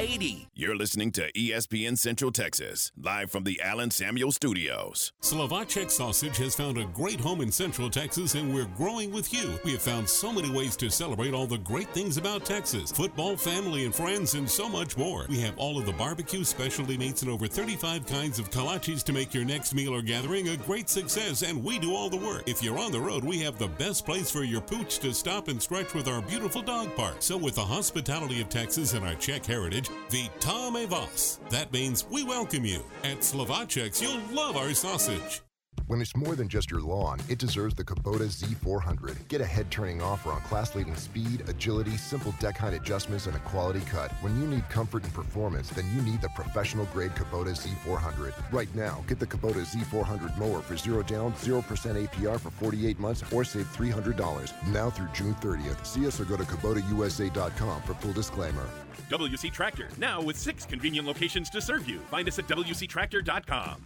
8080. You're listening to ESPN Central Texas, live from the Allen Samuels Studios. Slovacek Sausage has found a great home in Central Texas, and we're growing with you. We have found so many ways to celebrate all the great things about Texas football, family, and friends, and so much more. We have all of the barbecue specialty meats and over 35 kinds of kolaches to make your next meal or gathering a great success, and we do all the work. If you're on the road, we have the best place for your pooch to stop and stretch with our beautiful dog park. So, with the hospitality of Texas and our Czech heritage, Vitame Vas. That means we welcome you. At Slovaceks, you'll love our sausage. When it's more than just your lawn, it deserves the Kubota Z400. Get a head-turning offer on class-leading speed, agility, simple deck height adjustments, and a quality cut. When you need comfort and performance, then you need the professional-grade Kubota Z400. Right now, get the Kubota Z400 mower for zero down, 0% APR for 48 months, or save $300. Now through June 30th. See us or go to KubotaUSA.com for full disclaimer. WC Tractor, now with six convenient locations to serve you. Find us at WCTractor.com.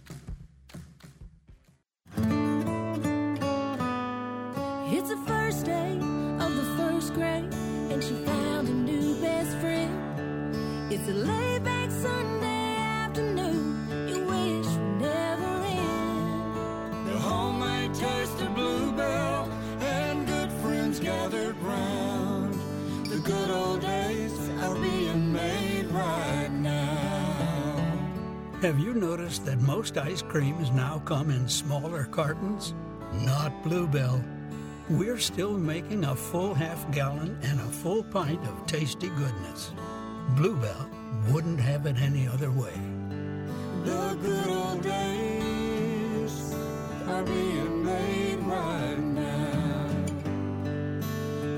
It's the first day of the first grade, and she found a new best friend. It's a laid back Sunday afternoon, you wish would never end. The homemade taste of bluebell and good friends gathered round. The good old days are being made right now. Have you noticed that most ice creams now come in smaller cartons? Not Bluebell. We're still making a full half gallon and a full pint of tasty goodness. Bluebell wouldn't have it any other way. The good old days are being made right now.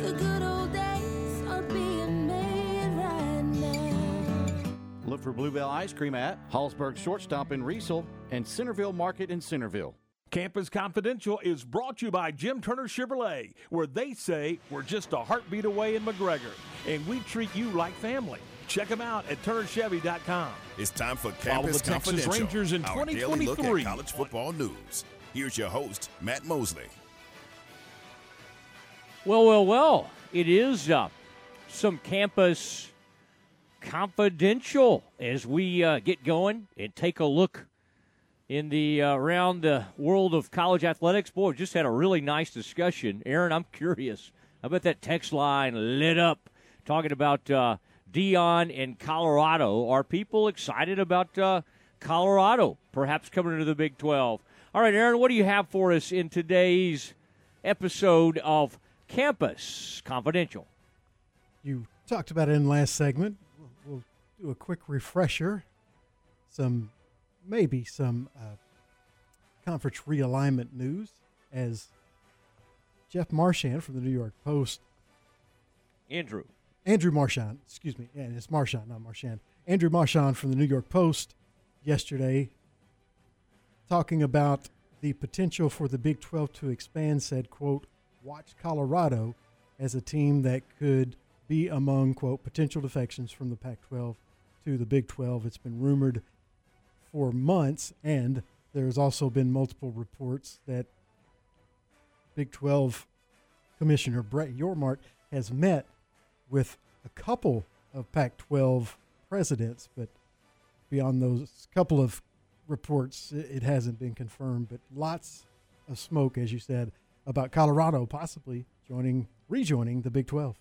The good old days are being made right now. Look for Bluebell Ice Cream at Hallsburg Shortstop in Riesel and Centerville Market in Centerville. Campus Confidential is brought to you by Jim Turner Chevrolet, where they say we're just a heartbeat away in McGregor, and we treat you like family. Check them out at turnerchevy.com. It's time for Follow Campus the Texas Rangers in our daily look at 2023. college football news. Here's your host, Matt Mosley. Well, well, well. It is uh, some campus confidential as we uh, get going and take a look in the uh, around the world of college athletics. Boy, just had a really nice discussion. Aaron, I'm curious. I bet that text line lit up talking about uh, Deion in Colorado. Are people excited about uh, Colorado perhaps coming into the Big 12? All right, Aaron, what do you have for us in today's episode of Campus Confidential? You talked about it in last segment. We'll, we'll do a quick refresher. Some, maybe some uh, conference realignment news as Jeff Marchand from the New York Post. Andrew. Andrew Marchand, excuse me, and it's Marchand, not Marchand. Andrew Marchand from the New York Post yesterday talking about the potential for the Big 12 to expand said, quote, watch Colorado as a team that could be among, quote, potential defections from the Pac 12 to the Big 12. It's been rumored for months, and there's also been multiple reports that Big 12 Commissioner Brett Yormark has met with a couple of Pac 12 presidents, but beyond those couple of reports, it hasn't been confirmed. But lots of smoke, as you said, about Colorado possibly joining, rejoining the Big 12.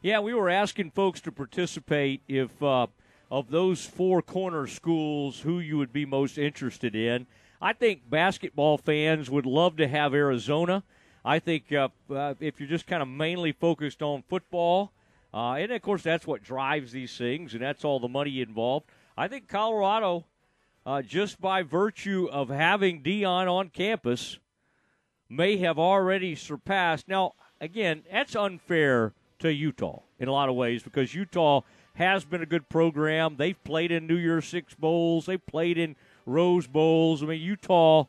Yeah, we were asking folks to participate if uh, of those four corner schools, who you would be most interested in. I think basketball fans would love to have Arizona. I think uh, uh, if you're just kind of mainly focused on football, uh, and of course that's what drives these things, and that's all the money involved. I think Colorado, uh, just by virtue of having Deion on campus, may have already surpassed. Now, again, that's unfair to Utah in a lot of ways because Utah has been a good program. They've played in New Year's Six bowls. They've played in Rose Bowls. I mean, Utah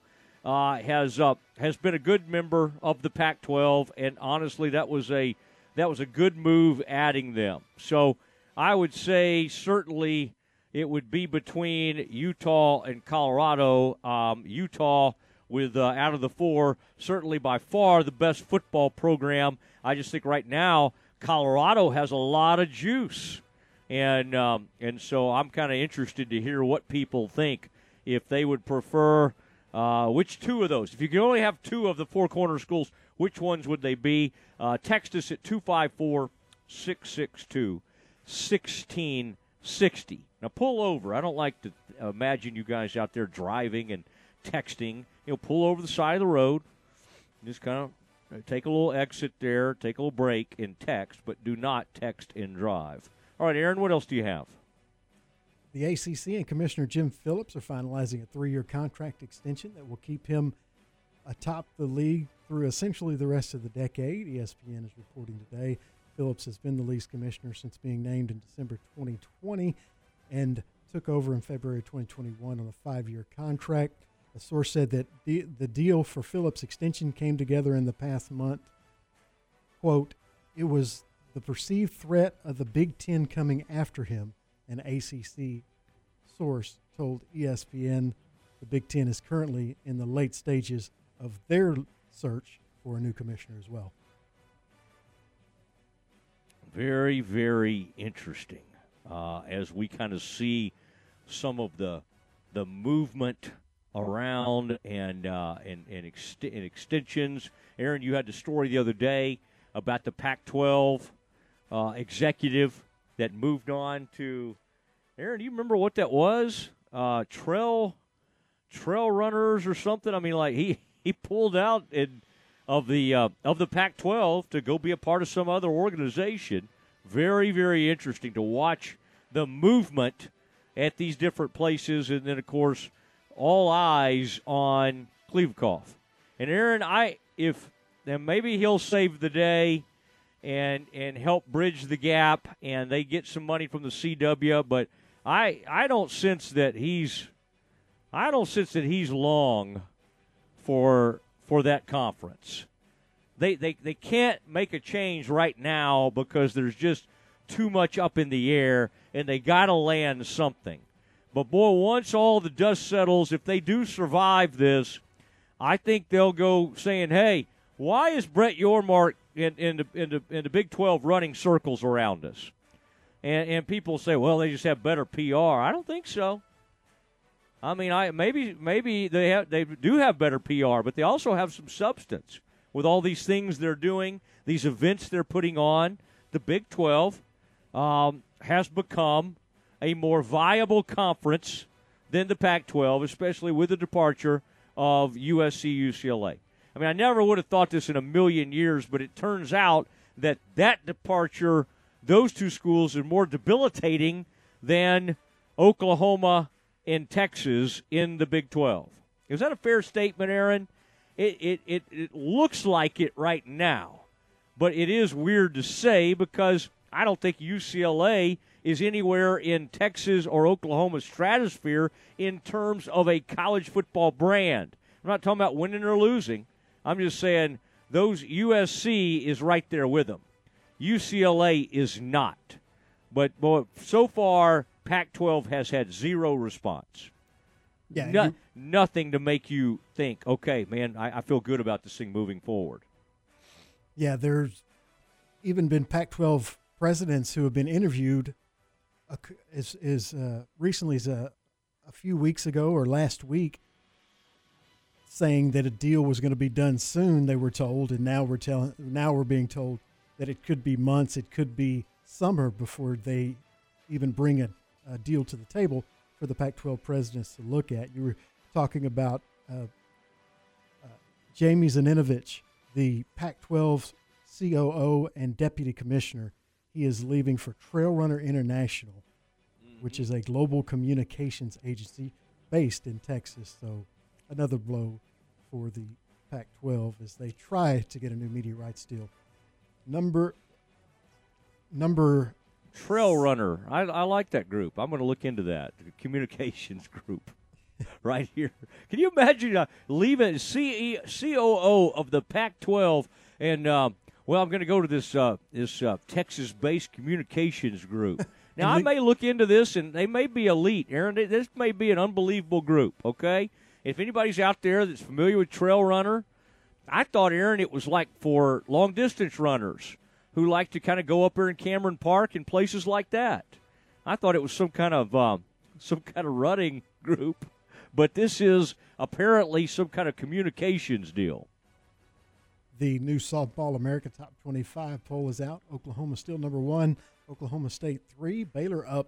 uh, has uh, has been a good member of the Pac-12, and honestly, that was a that was a good move adding them. So I would say certainly it would be between Utah and Colorado. Um, Utah with uh, out of the four, certainly by far the best football program. I just think right now Colorado has a lot of juice, and um, and so I'm kind of interested to hear what people think if they would prefer uh, which two of those. If you could only have two of the four corner schools, which ones would they be? Uh, text us at 254 662 1660. Now pull over. I don't like to imagine you guys out there driving and texting. You know, pull over the side of the road. Just kind of uh, take a little exit there, take a little break and text, but do not text and drive. All right, Aaron, what else do you have? The ACC and Commissioner Jim Phillips are finalizing a three year contract extension that will keep him atop the league through essentially the rest of the decade. ESPN is reporting today. Phillips has been the league's commissioner since being named in December 2020 and took over in February 2021 on a five year contract. A source said that the, the deal for Phillips' extension came together in the past month. Quote, it was the perceived threat of the Big Ten coming after him, an ACC source told ESPN. The Big Ten is currently in the late stages of their search for a new commissioner as well. Very, very interesting uh, as we kind of see some of the the movement around and uh, and and, ext- and, extensions. Aaron, you had the story the other day about the Pac-12 uh, executive that moved on to. Aaron, do you remember what that was? Uh, trail trail runners or something. I mean, like he he pulled out in, of the uh, of the Pac-12 to go be a part of some other organization. Very very interesting to watch the movement at these different places, and then of course all eyes on Kliavkoff. And Aaron, I if then maybe he'll save the day and and help bridge the gap, and they get some money from the CW. But I I don't sense that he's I don't sense that he's long for for that conference. They they they can't make a change right now because there's just too much up in the air, and they got to land something. But boy, once all the dust settles, if they do survive this, I think they'll go saying, "Hey, why is Brett Yormark in, in the in the in the Big Twelve running circles around us?" And and people say, "Well, they just have better PR." I don't think so. I mean, I maybe maybe they have they do have better PR, but they also have some substance with all these things they're doing, these events they're putting on. The Big Twelve um, has become a more viable conference than the Pac 12, especially with the departure of USC UCLA. I mean, I never would have thought this in a million years, but it turns out that that departure, those two schools, are more debilitating than Oklahoma and Texas in the Big 12. Is that a fair statement, Aaron? It, it, it, it looks like it right now, but it is weird to say because I don't think UCLA is anywhere in Texas or Oklahoma's stratosphere in terms of a college football brand. I'm not talking about winning or losing. I'm just saying those USC is right there with them. UCLA is not. But, but so far, Pac 12 has had zero response. Yeah, No- you- nothing to make you think, okay, man, I, I feel good about this thing moving forward. Yeah, there's even been Pac-12 presidents who have been interviewed uh, as, as uh, recently as a, a few weeks ago or last week, saying that a deal was going to be done soon. They were told, and now we're telling now we're being told that it could be months, it could be summer before they even bring a, a deal to the table for the Pac-12 presidents to look at. You were talking about uh, uh, Jamie Zaninovich, the Pac-12 COO and deputy commissioner. He is leaving for Trail Runner International, which is a global communications agency based in Texas. So another blow for the Pac-12 as they try to get a new media rights deal. Number number Trail Runner. I, I like that group. I'm going to look into that. The communications group right here. Can you imagine uh, leaving CE, COO of the Pac 12 and, um, well, I'm going to go to this uh, this uh, Texas based communications group. Now, I may look into this, and they may be elite, Aaron. This may be an unbelievable group, okay? If anybody's out there that's familiar with Trail Runner, I thought, Aaron, it was like for long distance runners who like to kind of go up there in Cameron Park and places like that. I thought it was some kind of um, some kind of running group, but this is apparently some kind of communications deal. The new Softball America Top 25 poll is out. Oklahoma still number one. Oklahoma State three. Baylor up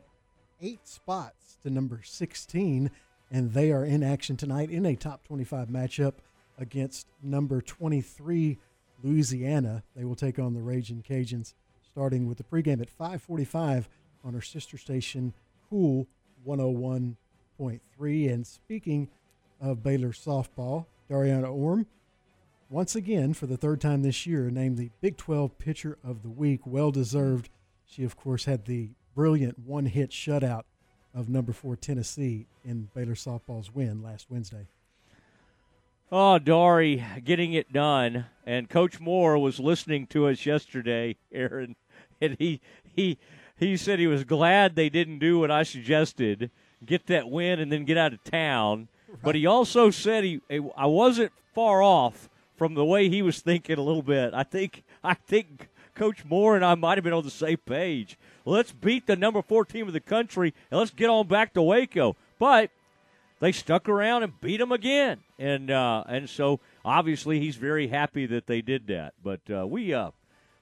eight spots to number 16. And they are in action tonight in a top 25 matchup against number 23 Louisiana. They will take on the Raging Cajuns starting with the pregame at 545 on our sister station, Cool 101.3. And speaking of Baylor softball, Dariana Orme once again, for the third time this year, named the Big 12 Pitcher of the Week. Well deserved. She, of course, had the brilliant one hit shutout of number four Tennessee in Baylor softball's win last Wednesday. Oh, Dari getting it done. And Coach Moore was listening to us yesterday, Aaron, and he he he said he was glad they didn't do what I suggested, get that win and then get out of town. But he also said he I wasn't far off from the way he was thinking a little bit. I think I think Coach Moore and I might have been on the same page. Let's beat the number four team of the country and let's get on back to Waco. But they stuck around and beat them again, and uh, and so obviously he's very happy that they did that. But uh, we uh,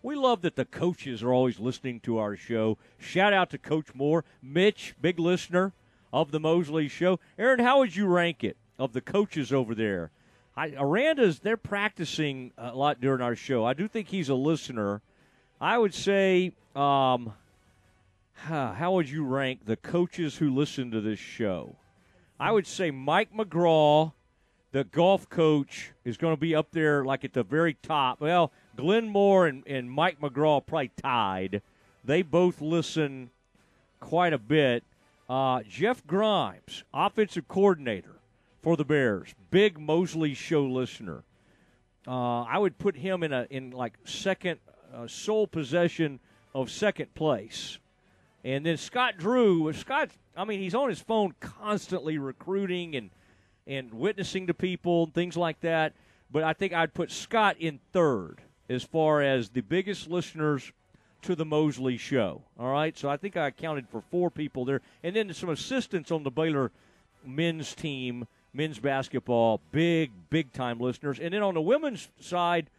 we love that the coaches are always listening to our show. Shout out to Coach Moore, Mitch, big listener of the Mosley Show. Aaron, how would you rank it of the coaches over there? I, Aranda's they're practicing a lot during our show. I do think he's a listener. I would say, um, how would you rank the coaches who listen to this show? I would say Mike McGraw, the golf coach, is going to be up there like at the very top. Well, Glenn Moore and, and Mike McGraw probably tied. They both listen quite a bit. Uh, Jeff Grimes, offensive coordinator for the Bears, big Mosley show listener. Uh, I would put him in a in like second, uh, sole possession of second place. And then Scott Drew, Scott, I mean, he's on his phone constantly recruiting and and witnessing to people and things like that. But I think I'd put Scott in third as far as the biggest listeners to the Mosley show. All right, so I think I accounted for four people there, and then some assistants on the Baylor men's team, men's basketball, big big time listeners, and then on the women's side,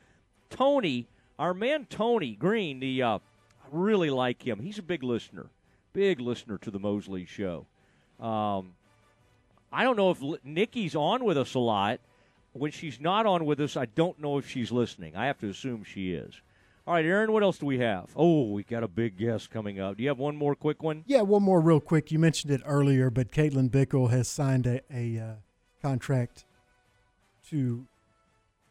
Tony, our man Tony Green, the uh, really like him. He's a big listener, big listener to the Mosley show. Um, I don't know if L- Nicki's on with us a lot. When she's not on with us, I don't know if she's listening. I have to assume she is. All right, Aaron, what else do we have? Oh, we got a big guest coming up. Do you have one more quick one? Yeah, one more real quick. You mentioned it earlier, but Caitlin Bickle has signed a, a uh, contract to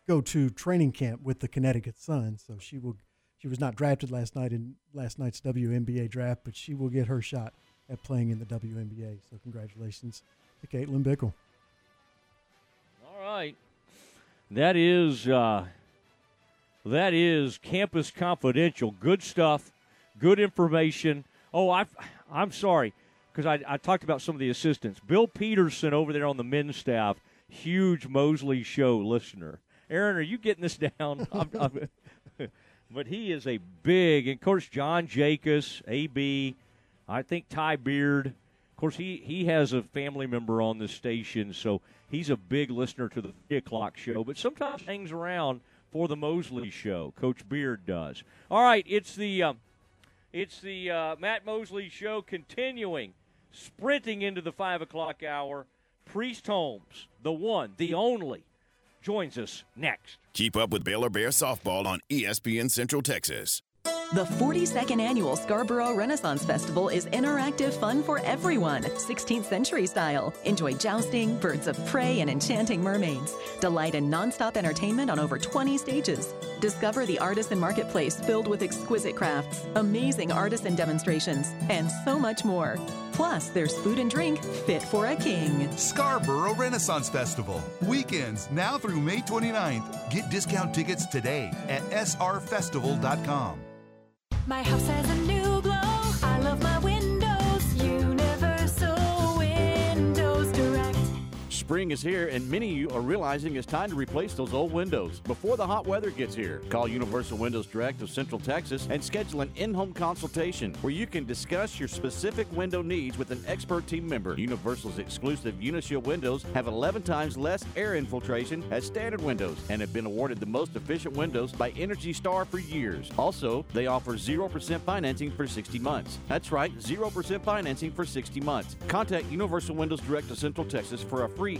go to training camp with the Connecticut Sun. So she will She was not drafted last night in last night's WNBA draft, but she will get her shot at playing in the WNBA. So congratulations to Caitlin Bickle. All right. That is uh, that is Campus Confidential. Good stuff, good information. Oh, I I'm sorry because I, I talked about some of the assistants. Bill Peterson over there on the men's staff, huge Mosley Show listener. Aaron, are you getting this down? I'm, I'm, but he is a big, and of course, John Jakus, AB, I think Ty Beard. Of course, he, he has a family member on the station, so he's a big listener to the 3 o'clock show, but sometimes hangs around for the Mosley show. Coach Beard does. All right, it's the. Uh, it's the uh, Matt Mosley show continuing, sprinting into the five o'clock hour. Priest Holmes, the one, the only, joins us next. Keep up with Baylor Bear softball on ESPN Central Texas. The 42nd annual Scarborough Renaissance Festival is interactive fun for everyone, 16th century style. Enjoy jousting, birds of prey, and enchanting mermaids. Delight in nonstop entertainment on over 20 stages. Discover the artisan marketplace filled with exquisite crafts, amazing artisan demonstrations, and so much more. Plus, there's food and drink fit for a king. Scarborough Renaissance Festival. Weekends now through May 29th. Get discount tickets today at srfestival.com. My house has a new Spring is here, and many of you are realizing it's time to replace those old windows before the hot weather gets here. Call Universal Windows Direct of Central Texas and schedule an in home consultation where you can discuss your specific window needs with an expert team member. Universal's exclusive Unishield windows have 11 times less air infiltration as standard windows and have been awarded the most efficient windows by Energy Star for years. Also, they offer 0% financing for 60 months. That's right, 0% financing for 60 months. Contact Universal Windows Direct of Central Texas for a free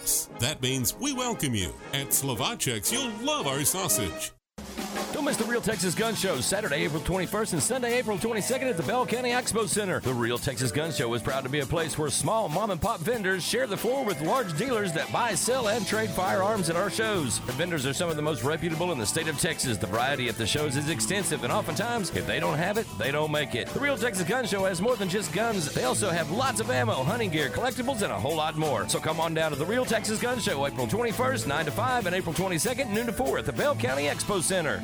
Vas. That means we welcome you. At Slovacek's, you'll love our sausage. Don't miss the Real Texas Gun Show Saturday, April 21st and Sunday, April 22nd at the Bell County Expo Center. The Real Texas Gun Show is proud to be a place where small mom and pop vendors share the floor with large dealers that buy, sell, and trade firearms at our shows. The vendors are some of the most reputable in the state of Texas. The variety at the shows is extensive, and oftentimes, if they don't have it, they don't make it. The Real Texas Gun Show has more than just guns. They also have lots of ammo, hunting gear, collectibles, and a whole lot more. So come on down to the Real Texas Gun Show, April 21st, 9 to 5, and April 22nd, noon to 4 at the Bell County Expo Center.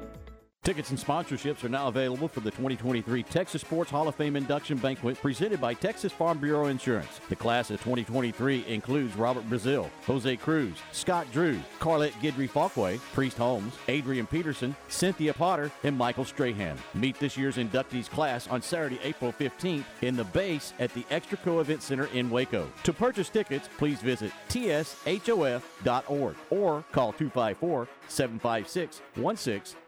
Tickets and sponsorships are now available for the 2023 Texas Sports Hall of Fame induction banquet presented by Texas Farm Bureau Insurance. The class of 2023 includes Robert Brazile, Jose Cruz, Scott Drew, Carlette Guidry Falkway, Priest Holmes, Adrian Peterson, Cynthia Potter, and Michael Strahan. Meet this year's inductees class on Saturday, April 15th in the base at the Extraco Event Center in Waco. To purchase tickets, please visit tshof.org or call 254 756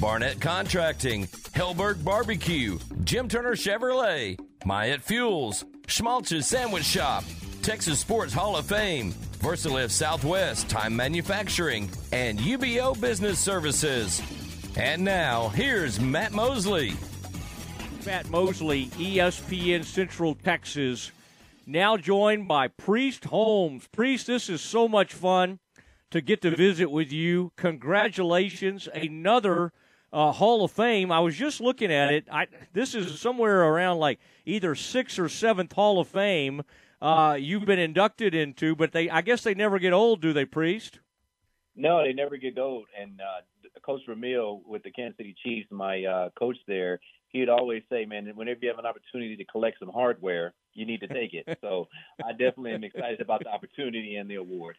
Barnett Contracting, Helberg Barbecue, Jim Turner Chevrolet, Myatt Fuels, Schmaltz's Sandwich Shop, Texas Sports Hall of Fame, Versalift Southwest Time Manufacturing, and UBO Business Services. And now, here's Matt Mosley. Matt Mosley, ESPN Central Texas, now joined by Priest Holmes. Priest, this is so much fun to get to visit with you. Congratulations, another uh, Hall of Fame. I was just looking at it. I, this is somewhere around like either sixth or seventh Hall of Fame uh, you've been inducted into, but they I guess they never get old, do they, Priest? No, they never get old. And uh, Coach Vermeil with the Kansas City Chiefs, my uh, coach there, he'd always say, "Man, whenever you have an opportunity to collect some hardware, you need to take it." so I definitely am excited about the opportunity and the award.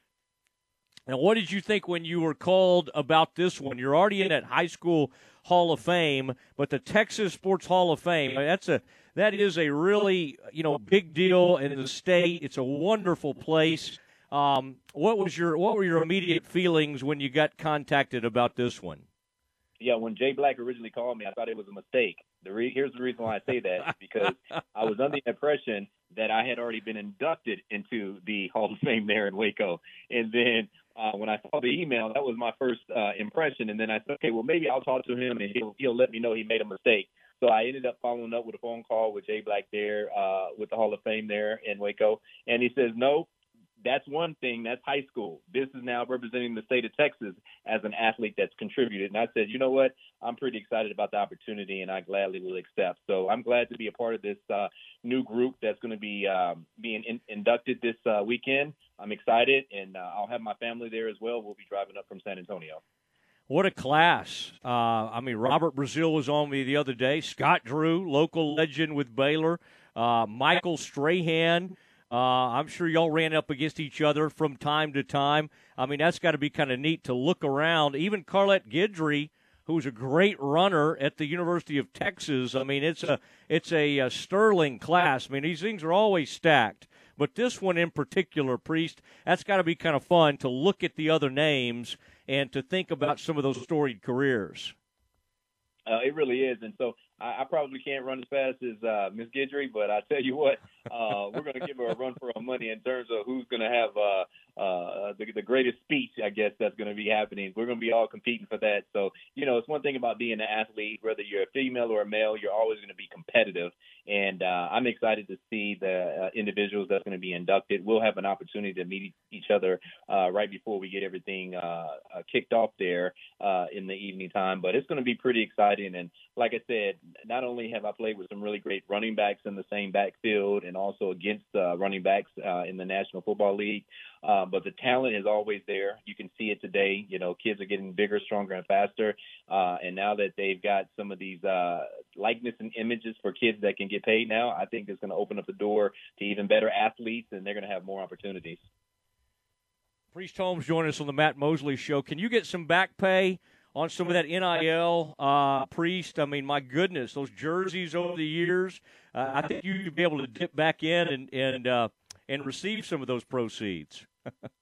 Now, what did you think when you were called about this one? You're already in that high school Hall of Fame, but the Texas Sports Hall of Fame, that's a that is a really you know big deal in the state. It's a wonderful place. Um, what was your what were your immediate feelings when you got contacted about this one? Yeah, when Jay Black originally called me, I thought it was a mistake. The re- here's the reason why I say that because I was under the impression that I had already been inducted into the Hall of Fame there in Waco, and then uh, when I saw the email, that was my first uh, impression. And then I said, okay, well maybe I'll talk to him and he'll he'll let me know he made a mistake. So I ended up following up with a phone call with Jay Black there, uh, with the Hall of Fame there in Waco. And he says, no, that's one thing. That's high school. This is now representing the state of Texas as an athlete that's contributed. And I said, you know what? I'm pretty excited about the opportunity, and I gladly will accept. So I'm glad to be a part of this uh, new group that's going to be um, being in- inducted this uh, weekend. I'm excited, and uh, I'll have my family there as well. We'll be driving up from San Antonio. What a class! Uh, I mean, Robert Brazile was on me the other day. Scott Drew, local legend with Baylor. Uh, Michael Strahan. Uh, I'm sure y'all ran up against each other from time to time. I mean, that's got to be kind of neat to look around. Even Carlette Guidry, who's a great runner at the University of Texas. I mean, it's a it's a, a sterling class. I mean, these things are always stacked. But this one in particular, Priest, that's got to be kind of fun to look at the other names and to think about some of those storied careers. Uh, it really is, and so I, I probably can't run as fast as uh, Miss Guidry, but I tell you what, uh, we're going to give her a run for her money in terms of who's going to have uh, the, the greatest speech, I guess, that's going to be happening. We're going to be all competing for that. So, you know, it's one thing about being an athlete, whether you're a female or a male, you're always going to be competitive. And uh, I'm excited to see the uh, individuals that's going to be inducted. We'll have an opportunity to meet each other uh, right before we get everything uh, uh, kicked off there uh, in the evening time. But it's going to be pretty exciting. And like I said, not only have I played with some really great running backs in the same backfield and also against uh, running backs uh, in the National Football League, uh, but the talent is always there. You can see it today. You know, kids are getting bigger, stronger, and faster. Uh, and now that they've got some of these uh, likeness and images for kids that can get paid now, I think it's going to open up the door to even better athletes, and they're going to have more opportunities. Priest Holmes joining us on the Matt Mosley Show. Can you get some back pay on some of that NIL, uh, Priest? I mean, my goodness, those jerseys over the years. Uh, I think you'd be able to dip back in and and uh, and receive some of those proceeds.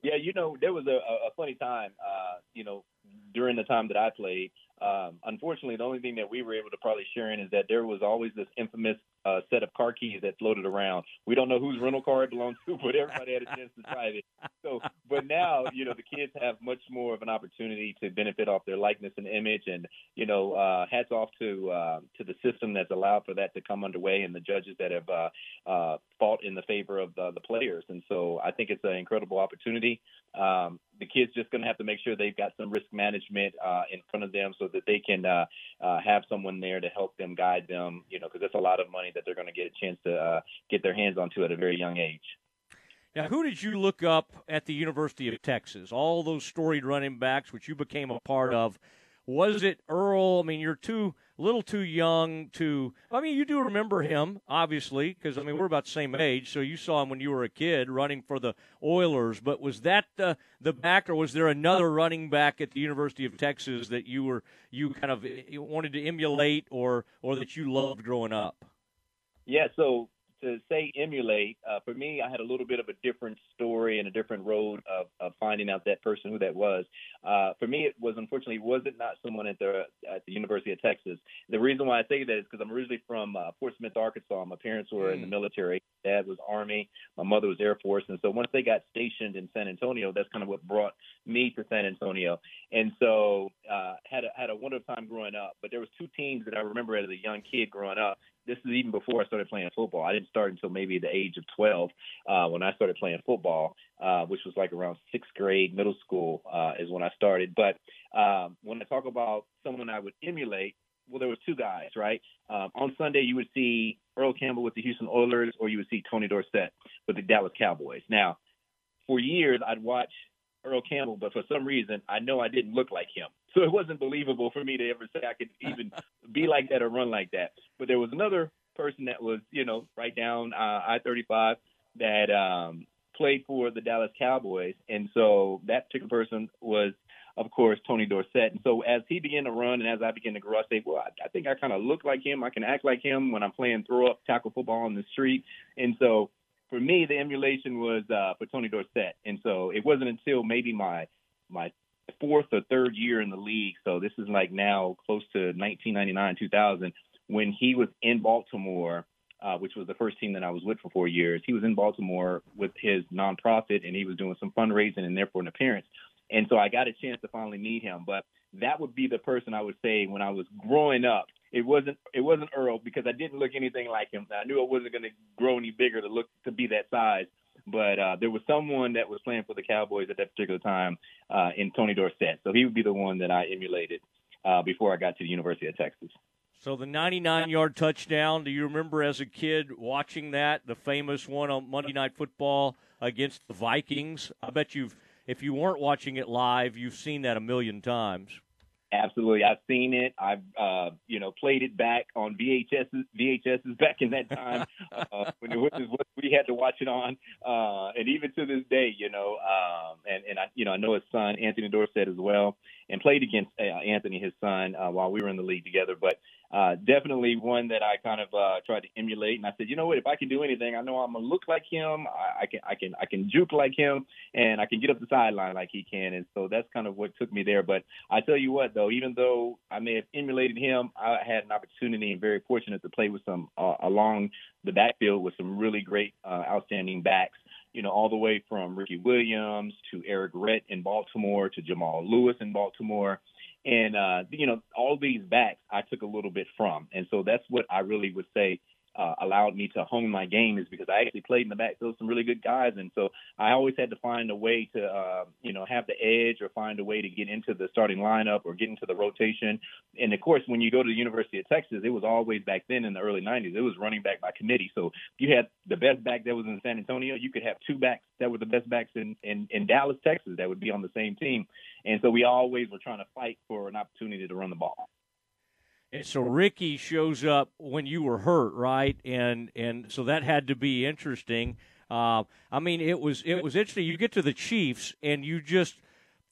Yeah, you know, there was a, a funny time, uh, you know, during the time that I played. Um, unfortunately, the only thing that we were able to probably share in is that there was always this infamous uh, set of car keys that floated around. We don't know whose rental car it belonged to, but everybody had a chance to drive it. So, but now, you know, the kids have much more of an opportunity to benefit off their likeness and image. And, you know, uh, hats off to uh, to the system that's allowed for that to come underway and the judges that have uh, uh, fought in the favor of the, the players. And so I think it's an incredible opportunity. Um, the kids just going to have to make sure they've got some risk management uh, in front of them so that they can uh, uh, have someone there to help them guide them, you know, because that's a lot of money that they're going to get a chance to uh, get their hands onto at a very young age. Now, who did you look up at the University of Texas? All those storied running backs, which you became a part of. Was it Earl? I mean, you're two little too young to. I mean, you do remember him, obviously, because I mean we're about the same age. So you saw him when you were a kid running for the Oilers. But was that the the back, or was there another running back at the University of Texas that you were you kind of wanted to emulate, or or that you loved growing up? Yeah, so to say emulate, uh, for me, I had a little bit of a different story and a different road of, of finding out that person who that was. Uh, for me, it was unfortunately wasn't not someone at the at the University of Texas. The reason why I say that is because I'm originally from uh, Fort Smith, Arkansas. My parents were mm. in the military. Dad was Army. My mother was Air Force. And so once they got stationed in San Antonio, that's kind of what brought me to San Antonio. And so uh, had a, had a wonderful time growing up. But there was two teams that I remember as a young kid growing up this is even before I started playing football. I didn't start until maybe the age of 12 uh, when I started playing football, uh, which was like around sixth grade, middle school uh, is when I started. But um, when I talk about someone I would emulate, well, there was two guys, right? Um, on Sunday, you would see Earl Campbell with the Houston Oilers, or you would see Tony Dorsett with the Dallas Cowboys. Now, for years, I'd watch Earl Campbell, but for some reason, I know I didn't look like him. So it wasn't believable for me to ever say I could even be like that or run like that. But there was another person that was, you know, right down uh, I-35 that um, played for the Dallas Cowboys, and so that particular person was, of course, Tony Dorsett. And so as he began to run, and as I began to grow, I say, well, I, I think I kind of look like him. I can act like him when I'm playing throw up tackle football on the street, and so for me, the emulation was uh, for Tony Dorsett, and so it wasn't until maybe my my fourth or third year in the league. So this is like now close to 1999, 2000, when he was in Baltimore, uh, which was the first team that I was with for four years. He was in Baltimore with his nonprofit, and he was doing some fundraising and therefore an appearance. And so I got a chance to finally meet him. But that would be the person I would say when I was growing up it wasn't it wasn't Earl because I didn't look anything like him. I knew I wasn't going to grow any bigger to look to be that size. But uh, there was someone that was playing for the Cowboys at that particular time uh, in Tony Dorsett. So he would be the one that I emulated uh, before I got to the University of Texas. So the 99 yard touchdown, do you remember as a kid watching that, the famous one on Monday Night Football against the Vikings? I bet you've, if you weren't watching it live, you've seen that a million times. Absolutely, I've seen it. I've uh, you know played it back on VHS VHSs back in that time uh, when it was what we had to watch it on, uh, and even to this day, you know, um, and and I you know I know his son Anthony Dorsett as well, and played against uh, Anthony, his son, uh, while we were in the league together. But uh, definitely one that I kind of uh, tried to emulate. And I said, you know what? If I can do anything, I know I'm gonna look like him. I, I can, I can, I can juke like him, and I can get up the sideline like he can. And so that's kind of what took me there. But I tell you what, though, even though I may have emulated him, I had an opportunity and very fortunate to play with some uh, along the backfield with some really great, uh, outstanding backs you know, all the way from Ricky Williams to Errict Rhett in Baltimore to Jamal Lewis in Baltimore. And uh, you know, all these backs I took a little bit from, and so that's what I really would say uh, allowed me to hone my game is because I actually played in the backfield with some really good guys, and so I always had to find a way to, uh, you know, have the edge or find a way to get into the starting lineup or get into the rotation. And of course, when you go to the University of Texas, it was always back then in the early '90s, it was running back by committee. So you had the best back that was in San Antonio, you could have two backs that were the best backs in in, in Dallas, Texas, that would be on the same team. And so we always were trying to fight for an opportunity to run the ball. So Ricky shows up when you were hurt, right? And and so that had to be interesting. Uh, I mean, it was it was interesting. You get to the Chiefs and you just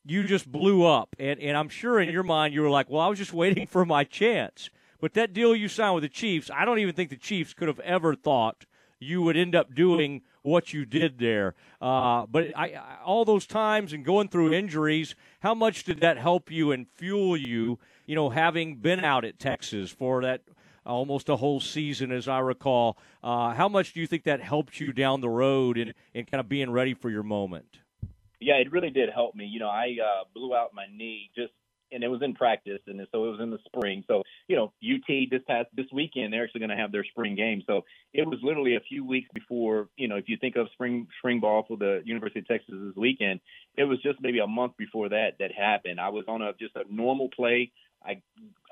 you just blew up, and and I'm sure in your mind you were like, well, I was just waiting for my chance. But that deal you signed with the Chiefs, I don't even think the Chiefs could have ever thought you would end up doing what you did there. Uh, but I, I, all those times and going through injuries, how much did that help you and fuel you? You know, having been out at Texas for that almost a whole season, as I recall. Uh, how much do you think that helped you down the road and, and kind of being ready for your moment? Yeah, it really did help me. You know, I uh, blew out my knee just and it was in practice, and so it was in the spring. So you know, UT this past this weekend they're actually going to have their spring game. So it was literally a few weeks before. You know, if you think of spring spring ball for the University of Texas this weekend, it was just maybe a month before that that happened. I was on a just a normal play. I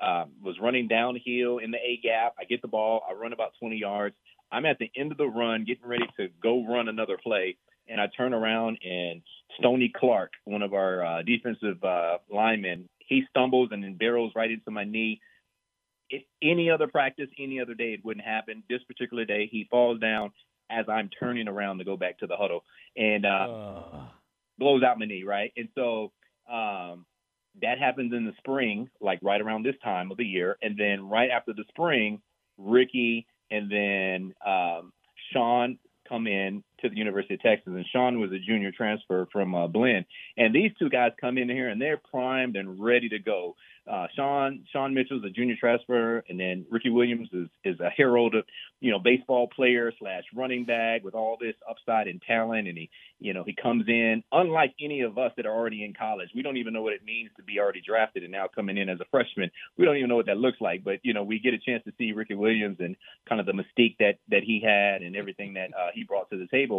uh, was running downhill in the A gap. I get the ball. I run about 20 yards. I'm at the end of the run, getting ready to go run another play, and I turn around and Stonie Clark, one of our uh, defensive uh, linemen, he stumbles and then barrels right into my knee. it, any other practice, any other day, it wouldn't happen. This particular day, he falls down as I'm turning around to go back to the huddle and uh, blows out my knee, right? And so um, that happens in the spring, like right around this time of the year. And then right after the spring, Ricky and then um, Shon come in to the University of Texas, and Shon was a junior transfer from uh, Blinn. And these two guys come in here and they're primed and ready to go uh, Shon Shon Mitchell's a junior transfer, and then Ricky Williams is is a heralded, you know, baseball player slash running back with all this upside and talent, and he, you know, he comes in unlike any of us that are already in college. We don't even know what it means to be already drafted and now coming in as a freshman. We don't even know what that looks like, but you know, we get a chance to see Ricky Williams and kind of the mystique that that he had and everything that uh, he brought to the table.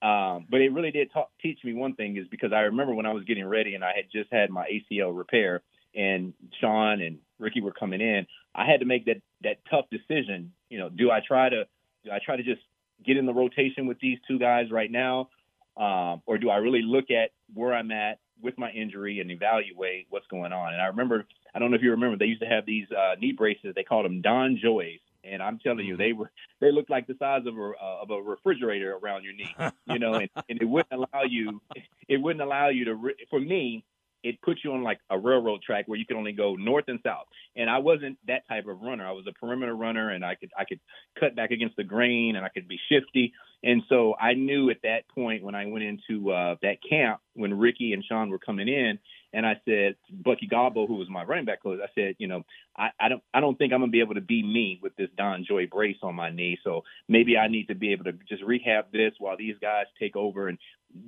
Um, but it really did talk, teach me one thing is because I remember when I was getting ready and I had just had my ACL repair and Shon and Ricky were coming in, I had to make that that tough decision. You know, do I try to do I try to just get in the rotation with these two guys right now, um, or do I really look at where I'm at with my injury and evaluate what's going on? And I remember, I don't know if you remember, they used to have these uh, knee braces. They called them Don Joys. And I'm telling you, they were they looked like the size of a uh, of a refrigerator around your knee, you know, and, and it wouldn't allow you it wouldn't allow you to. Re- for me, it puts you on like a railroad track where you can only go north and south. And I wasn't that type of runner. I was a perimeter runner and I could I could cut back against the grain and I could be shifty. And so I knew at that point when I went into uh, that camp when Ricky and Shon were coming in, and I said Bucky Godbolt, who was my running back coach, I said, you know, I, I don't I don't think I'm gonna be able to be me with this Don Joy brace on my knee. So maybe I need to be able to just rehab this while these guys take over and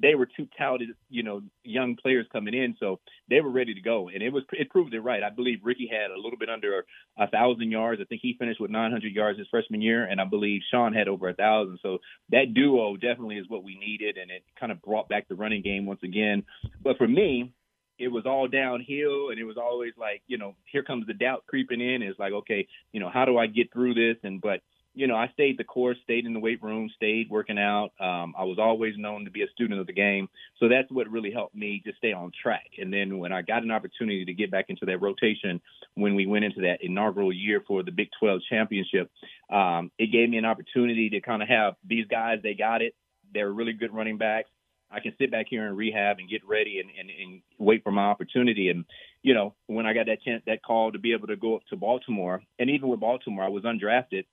they were two talented, you know, young players coming in, so they were ready to go, and it was it proved it right. I believe Ricky had a little bit under a thousand yards. I think he finished with 900 yards his freshman year, and I believe Shon had over a thousand. So that duo definitely is what we needed, and it kind of brought back the running game once again. But for me, it was all downhill and it was always like, you know, here comes the doubt creeping in. It's like, okay, you know, how do I get through this? And but you know, I stayed the course, stayed in the weight room, stayed working out. Um, I was always known to be a student of the game. So that's what really helped me just stay on track. And then when I got an opportunity to get back into that rotation, when we went into that inaugural year for the Big 12 championship, um, it gave me an opportunity to kind of have these guys, they got it. They're really good running backs. I can sit back here and rehab and get ready and, and, and wait for my opportunity. And, you know, when I got that chance, that call to be able to go up to Baltimore, and even with Baltimore, I was undrafted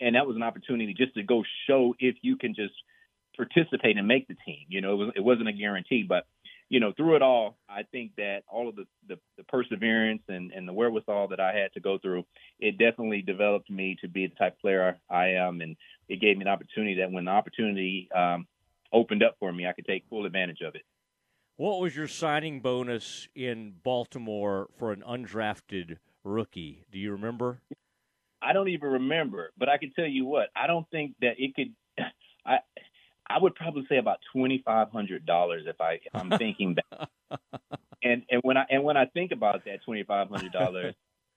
and that was an opportunity just to go show if you can just participate and make the team. You know, it, was, it wasn't a guarantee, but you know, through it all, I think that all of the, the, the perseverance and, and the wherewithal that I had to go through, it definitely developed me to be the type of player I am, and it gave me an opportunity that when the opportunity um, opened up for me, I could take full advantage of it. What was your signing bonus in Baltimore for an undrafted rookie? Do you remember? I don't even remember, but I can tell you what, I don't think that it could. I I would probably say about twenty five hundred dollars if I if I'm thinking back. and and when I and when I think about that twenty five hundred dollars,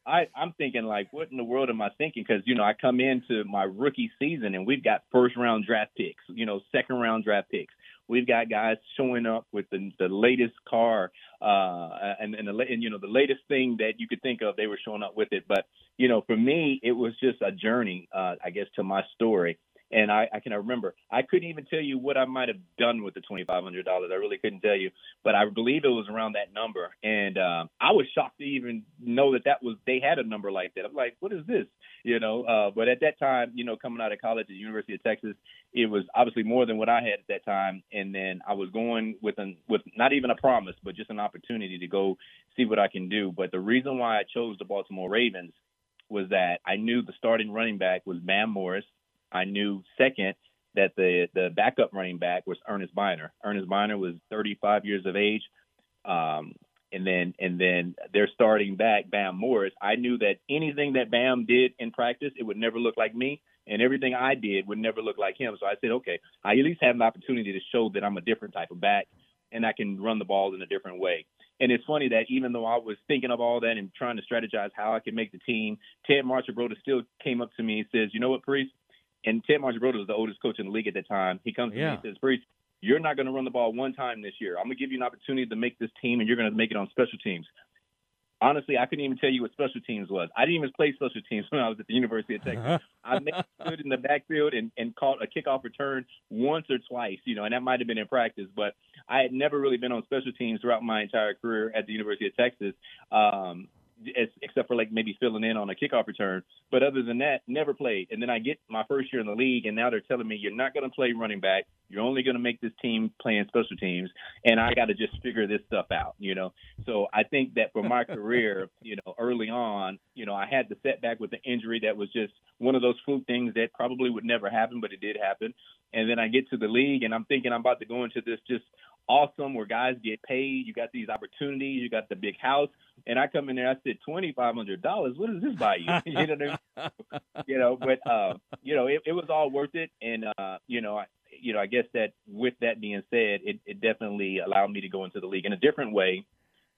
I I'm thinking like, what in the world am I thinking? Because you know I come into my rookie season and we've got first round draft picks, you know, second round draft picks. We've got guys showing up with the, the latest car uh, and and, the, and you know the latest thing that you could think of. They were showing up with it, but you know for me it was just a journey, uh, I guess, to my story. And I, I can remember I couldn't even tell you what I might have done with the twenty five hundred dollars. I really couldn't tell you, but I believe it was around that number. And um, I was shocked to even know that that was they had a number like that. I'm like, what is this? You know. Uh, but at that time, you know, coming out of college at the University of Texas, it was obviously more than what I had at that time. And then I was going with an with not even a promise, but just an opportunity to go see what I can do. But the reason why I chose the Baltimore Ravens was that I knew the starting running back was Bam Morris. I knew second that the the backup running back was Ernest Byner. Ernest Byner was 35 years of age, um, and then and then their starting back Bam Morris. I knew that anything that Bam did in practice, it would never look like me, and everything I did would never look like him. So I said, okay, I at least have an opportunity to show that I'm a different type of back, and I can run the ball in a different way. And it's funny that even though I was thinking of all that and trying to strategize how I could make the team, Ted Marchibroda still came up to me and says, "You know what, Priest? And Ted Marchibroda was the oldest coach in the league at that time. He comes to Yeah. me and says, Priest, you're not going to run the ball one time this year. I'm going to give you an opportunity to make this team, and you're going to make it on special teams. honestly, I couldn't even tell you what special teams was. I didn't even play special teams when I was at the University of Texas. I have stood in the backfield and, and caught a kickoff return once or twice, you know, and that might have been in practice, but I had never really been on special teams throughout my entire career at the University of Texas. Um, as, except for like maybe filling in on a kickoff return. But other than that, never played. And then I get my first year in the league, and now they're telling me you're not going to play running back. You're only going to make this team playing special teams, and I got to just figure this stuff out, you know. So I think that for my career, you know, early on, you know, I had the setback with the injury that was just one of those fluke things that probably would never happen, but it did happen. And then I get to the league, and I'm thinking I'm about to go into this just awesome where guys get paid. You got these opportunities. You got the big house. And I come in there, I said twenty five hundred dollars. What does this buy you? you know, what I mean? you know. But uh, you know, it, it was all worth it. And uh, you know, I, you know, I guess that with that being said, it, it definitely allowed me to go into the league in a different way.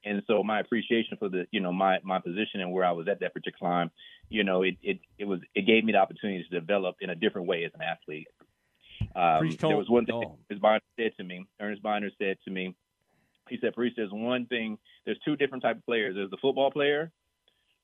And so my appreciation for the, you know, my my position and where I was at that particular time, you know, it it it was it gave me the opportunity to develop in a different way as an athlete. Um, there was one thing Ernest Byner said to me. Ernest Byner said to me, he said, "Priest, there's one thing. There's two different type of players. There's the football player,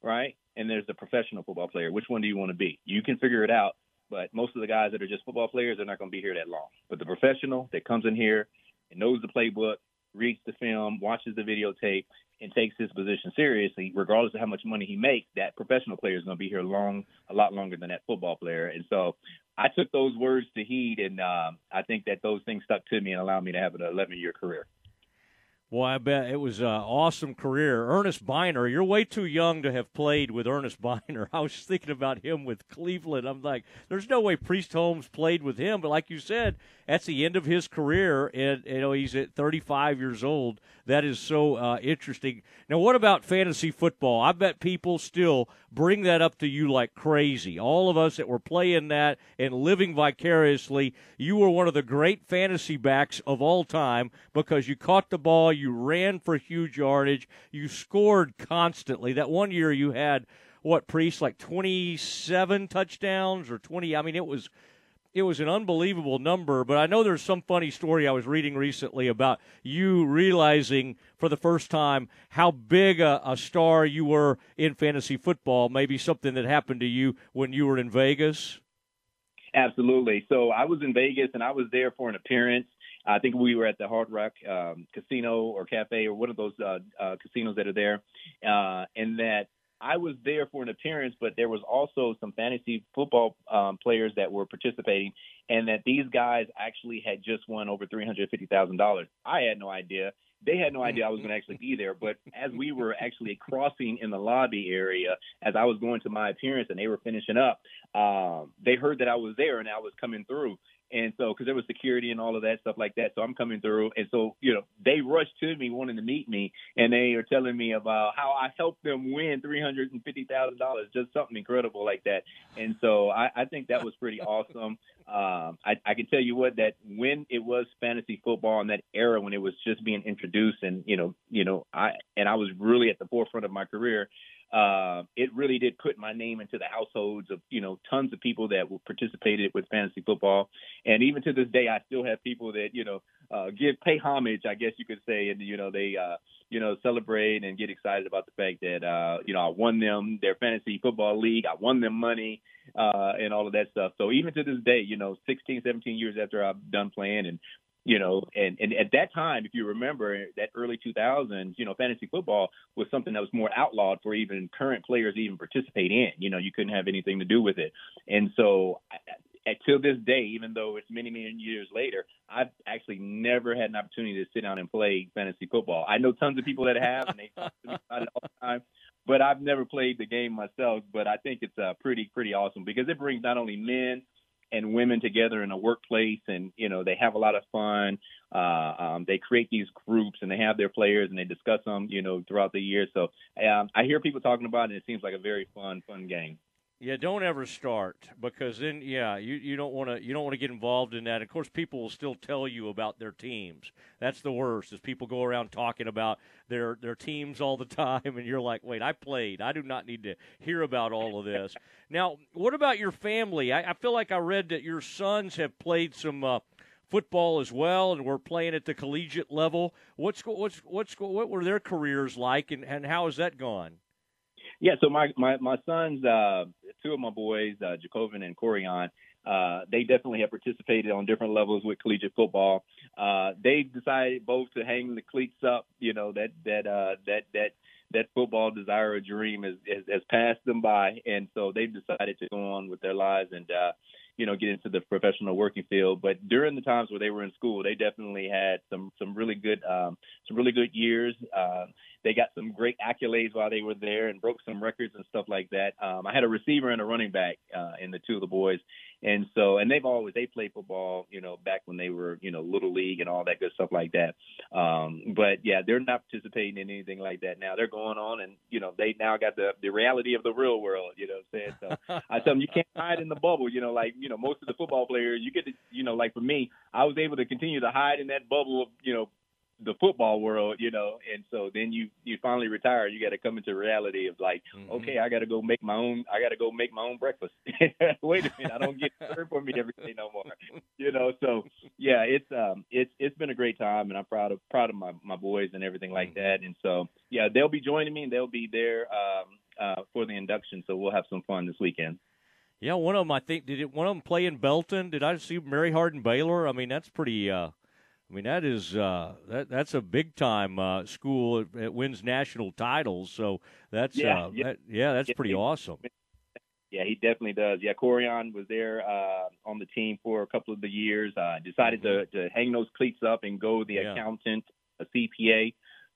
right, and there's the professional football player. Which one do you want to be? You can figure it out. But most of the guys that are just football players, they're not going to be here that long. But the professional that comes in here and knows the playbook, reads the film, watches the videotape, and takes his position seriously, regardless of how much money he makes, that professional player is going to be here long, a lot longer than that football player. And so I took those words to heed, and um, I think that those things stuck to me and allowed me to have an 11 year career. Well, I bet it was an awesome career. Ernest Byner, you're way too young to have played with Ernest Byner. I was thinking about him with Cleveland. I'm like, there's no way Priest Holmes played with him. But like you said, that's the end of his career, and you know he's at 35 years old. That is so uh, interesting. Now, what about fantasy football? I bet people still bring that up to you like crazy. All of us that were playing that and living vicariously, you were one of the great fantasy backs of all time because you caught the ball, you ran for huge yardage, you scored constantly. That one year you had what priest like 27 touchdowns or 20 i mean it was it was an unbelievable number. But I know there's some funny story I was reading recently about you realizing for the first time how big a, a star you were in fantasy football. Maybe something that happened to you when you were in Vegas. Absolutely. So I was in Vegas and I was there for an appearance. I think we were at the Hard Rock um, Casino or Cafe or one of those uh, uh, casinos that are there, uh, and that I was there for an appearance, but there was also some fantasy football um, players that were participating, and that these guys actually had just won over three hundred fifty thousand dollars. I had no idea. They had no idea I was going to actually be there. But as we were actually crossing in the lobby area, as I was going to my appearance and they were finishing up, um, they heard that I was there and I was coming through. And so, because there was security and all of that stuff like that, so I'm coming through, and so you know they rushed to me wanting to meet me, and they are telling me about how I helped them win three hundred and fifty thousand dollars, just something incredible like that. And so I, I think that was pretty awesome. Um, I, I can tell you what that when it was fantasy football in that era when it was just being introduced, and you know, you know, I and I was really at the forefront of my career uh, it really did put my name into the households of you know tons of people that participated with fantasy football, and even to this day, I still have people that you know uh, give pay homage, I guess you could say, and you know they uh, you know celebrate and get excited about the fact that uh, you know I won them their fantasy football league, I won them money, uh, and all of that stuff. So even to this day, you know, 16, 17 years after I've done playing and you know, and, and at that time, if you remember that early 2000s, you know, fantasy football was something that was more outlawed for even current players to even participate in. You know, you couldn't have anything to do with it. And so, till this day, even though it's many, many years later, I've actually never had an opportunity to sit down and play fantasy football. I know tons of people that have, and they talk to me about it all the time. But I've never played the game myself. But I think it's uh, pretty, pretty awesome because it brings not only men and women together in a workplace and you know they have a lot of fun. Uh um they create these groups and they have their players and they discuss them you know throughout the year. So um i hear people talking about it and it seems like a very fun fun game yeah, don't ever start because then yeah, you, you don't want to you don't want to get involved in that. Of course, people will still tell you about their teams. That's the worst. Is people go around talking about their their teams all the time, and you're like, wait, I played. I do not need to hear about all of this. now, what about your family? I, I feel like I read that your sons have played some uh, football as well, and were playing at the collegiate level. What's what's what's what were their careers like, and, and how has that gone? Yeah, so my my my sons, uh, two of my boys, uh, Jacobin and Corian, uh, they definitely have participated on different levels with collegiate football. Uh, they decided both to hang the cleats up. You know that that uh, that that that football desire or dream has, has has passed them by, and so they've decided to go on with their lives and uh, you know get into the professional working field. But during the times where they were in school, they definitely had some some really good um, some really good years. Uh, they got some great accolades while they were there and broke some records and stuff like that. Um, I had a receiver and a running back uh, in the two of the boys, and so and they've always they played football, you know, back when they were you know little league and all that good stuff like that. Um, but yeah, they're not participating in anything like that now. They're going on and you know they now got the the reality of the real world. You know what I'm saying? So I tell them you can't hide in the bubble. You know, like you know most of the football players, you get to you know like for me, I was able to continue to hide in that bubble of you know the football world, you know, and so then you you finally retire. You got to come into reality of like, mm-hmm. okay, I got to go make my own. I got to go make my own breakfast. Wait a minute, I don't get served for me every day no more, you know. So yeah, it's um it's it's been a great time, and I'm proud of proud of my my boys and everything like mm-hmm. that. And so yeah, they'll be joining me, and they'll be there um uh for the induction. So we'll have some fun this weekend. Yeah, one of them I think did it. One of them play in Belton. Did I see Mary Hardin Baylor? I mean, that's pretty. uh I mean that is uh, that that's a big time uh, school. It, it, wins national titles, so that's yeah, uh, yeah. That, yeah that's pretty awesome. Yeah, he definitely does. Yeah, Corian was there uh, on the team for a couple of the years. Uh, decided to, to hang those cleats up and go the Yeah. accountant, a CPA.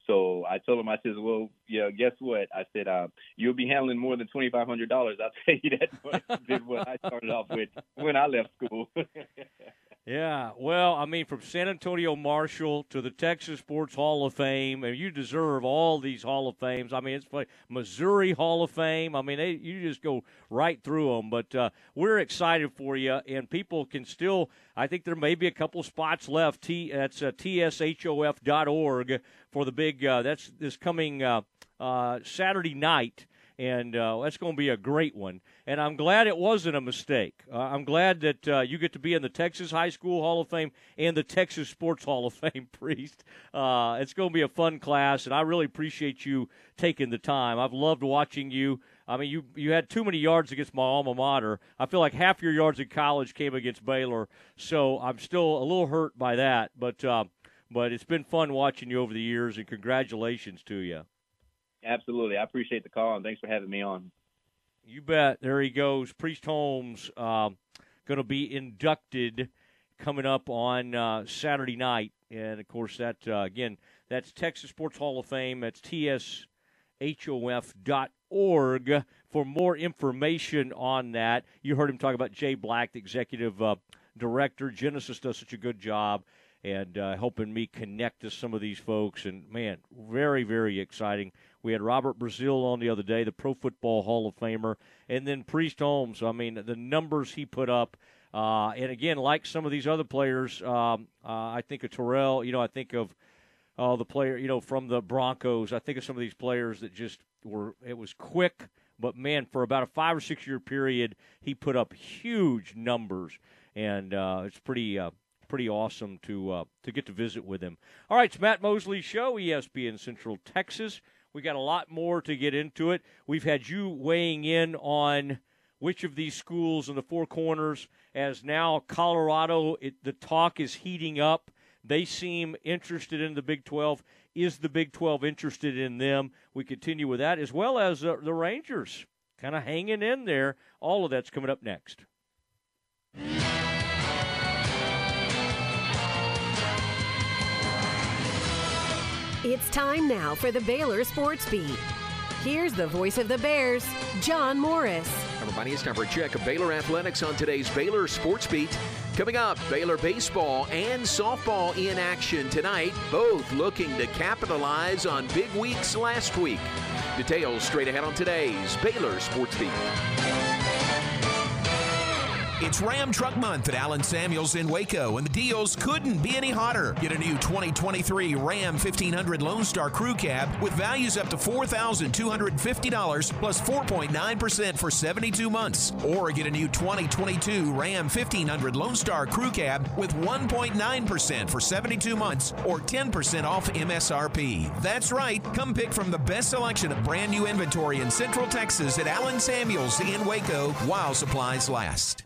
So I told him, I said, well, yeah, guess what? I said, uh, you'll be handling more than twenty five hundred dollars. I'll tell you that. Than what I started off with when I left school. Yeah, well, I mean, from San Antonio Marshall to the Texas Sports Hall of Fame, and you deserve all these Hall of Fames. I mean, it's like Missouri Hall of Fame. I mean, they, you just go right through them. But uh, we're excited for you, and people can still. I think there may be a couple spots left. T that's uh, tshof.org for the big. Uh, that's this coming uh, uh, Saturday night and uh, that's going to be a great one. And I'm glad it wasn't a mistake. Uh, I'm glad that uh, you get to be in the Texas High School Hall of Fame and the Texas Sports Hall of Fame, Priest. Uh, it's going to be a fun class, and I really appreciate you taking the time. I've loved watching you. I mean, you you had too many yards against my alma mater. I feel like half your yards in college came against Baylor, so I'm still a little hurt by that. But uh, but it's been fun watching you over the years, and congratulations to you. Absolutely, I appreciate the call and thanks for having me on. You bet. There he goes. Priest Holmes um, going to be inducted coming up on uh, Saturday night, and of course that uh, again that's Texas Sports Hall of Fame. That's tshof.org for more information on that. You heard him talk about Jay Black, the executive uh, director. Genesis does such a good job and uh, helping me connect to some of these folks. And man, very very exciting. We had Robert Brazile on the other day, the Pro Football Hall of Famer, and then Priest Holmes. I mean, the numbers he put up. Uh, and again, like some of these other players, um, uh, I think of Terrell. You know, I think of uh, the player, you know, from the Broncos. I think of some of these players that just were. It was quick, but man, for about a five or six year period, he put up huge numbers, and uh, it's pretty. Uh, pretty awesome to uh, to get to visit with him. All right, it's Matt Mosley Show, ESPN Central Texas. We got a lot more to get into it. We've had you weighing in on which of these schools in the four corners, as now Colorado, it, the talk is heating up. They seem interested in the Big 12. Is the Big 12 interested in them? We continue with that, as well as uh, the Rangers kind of hanging in there. All of that's coming up next. It's time now for the Baylor Sports Beat. Here's the voice of the Bears, John Morris. Everybody, it's time for a check of Baylor Athletics on today's Baylor Sports Beat. Coming up, Baylor baseball and softball in action tonight, both looking to capitalize on big weeks last week. Details straight ahead on today's Baylor Sports Beat. It's Ram Truck Month at Allen Samuels in Waco, and the deals couldn't be any hotter. Get a new 2023 Ram 1500 Lone Star Crew Cab with values up to $4,250 plus 4.9% for 72 months. Or get a new 2022 Ram 1500 Lone Star Crew Cab with 1.9% for 72 months or 10% off MSRP. That's right. Come pick from the best selection of brand new inventory in Central Texas at Allen Samuels in Waco while supplies last.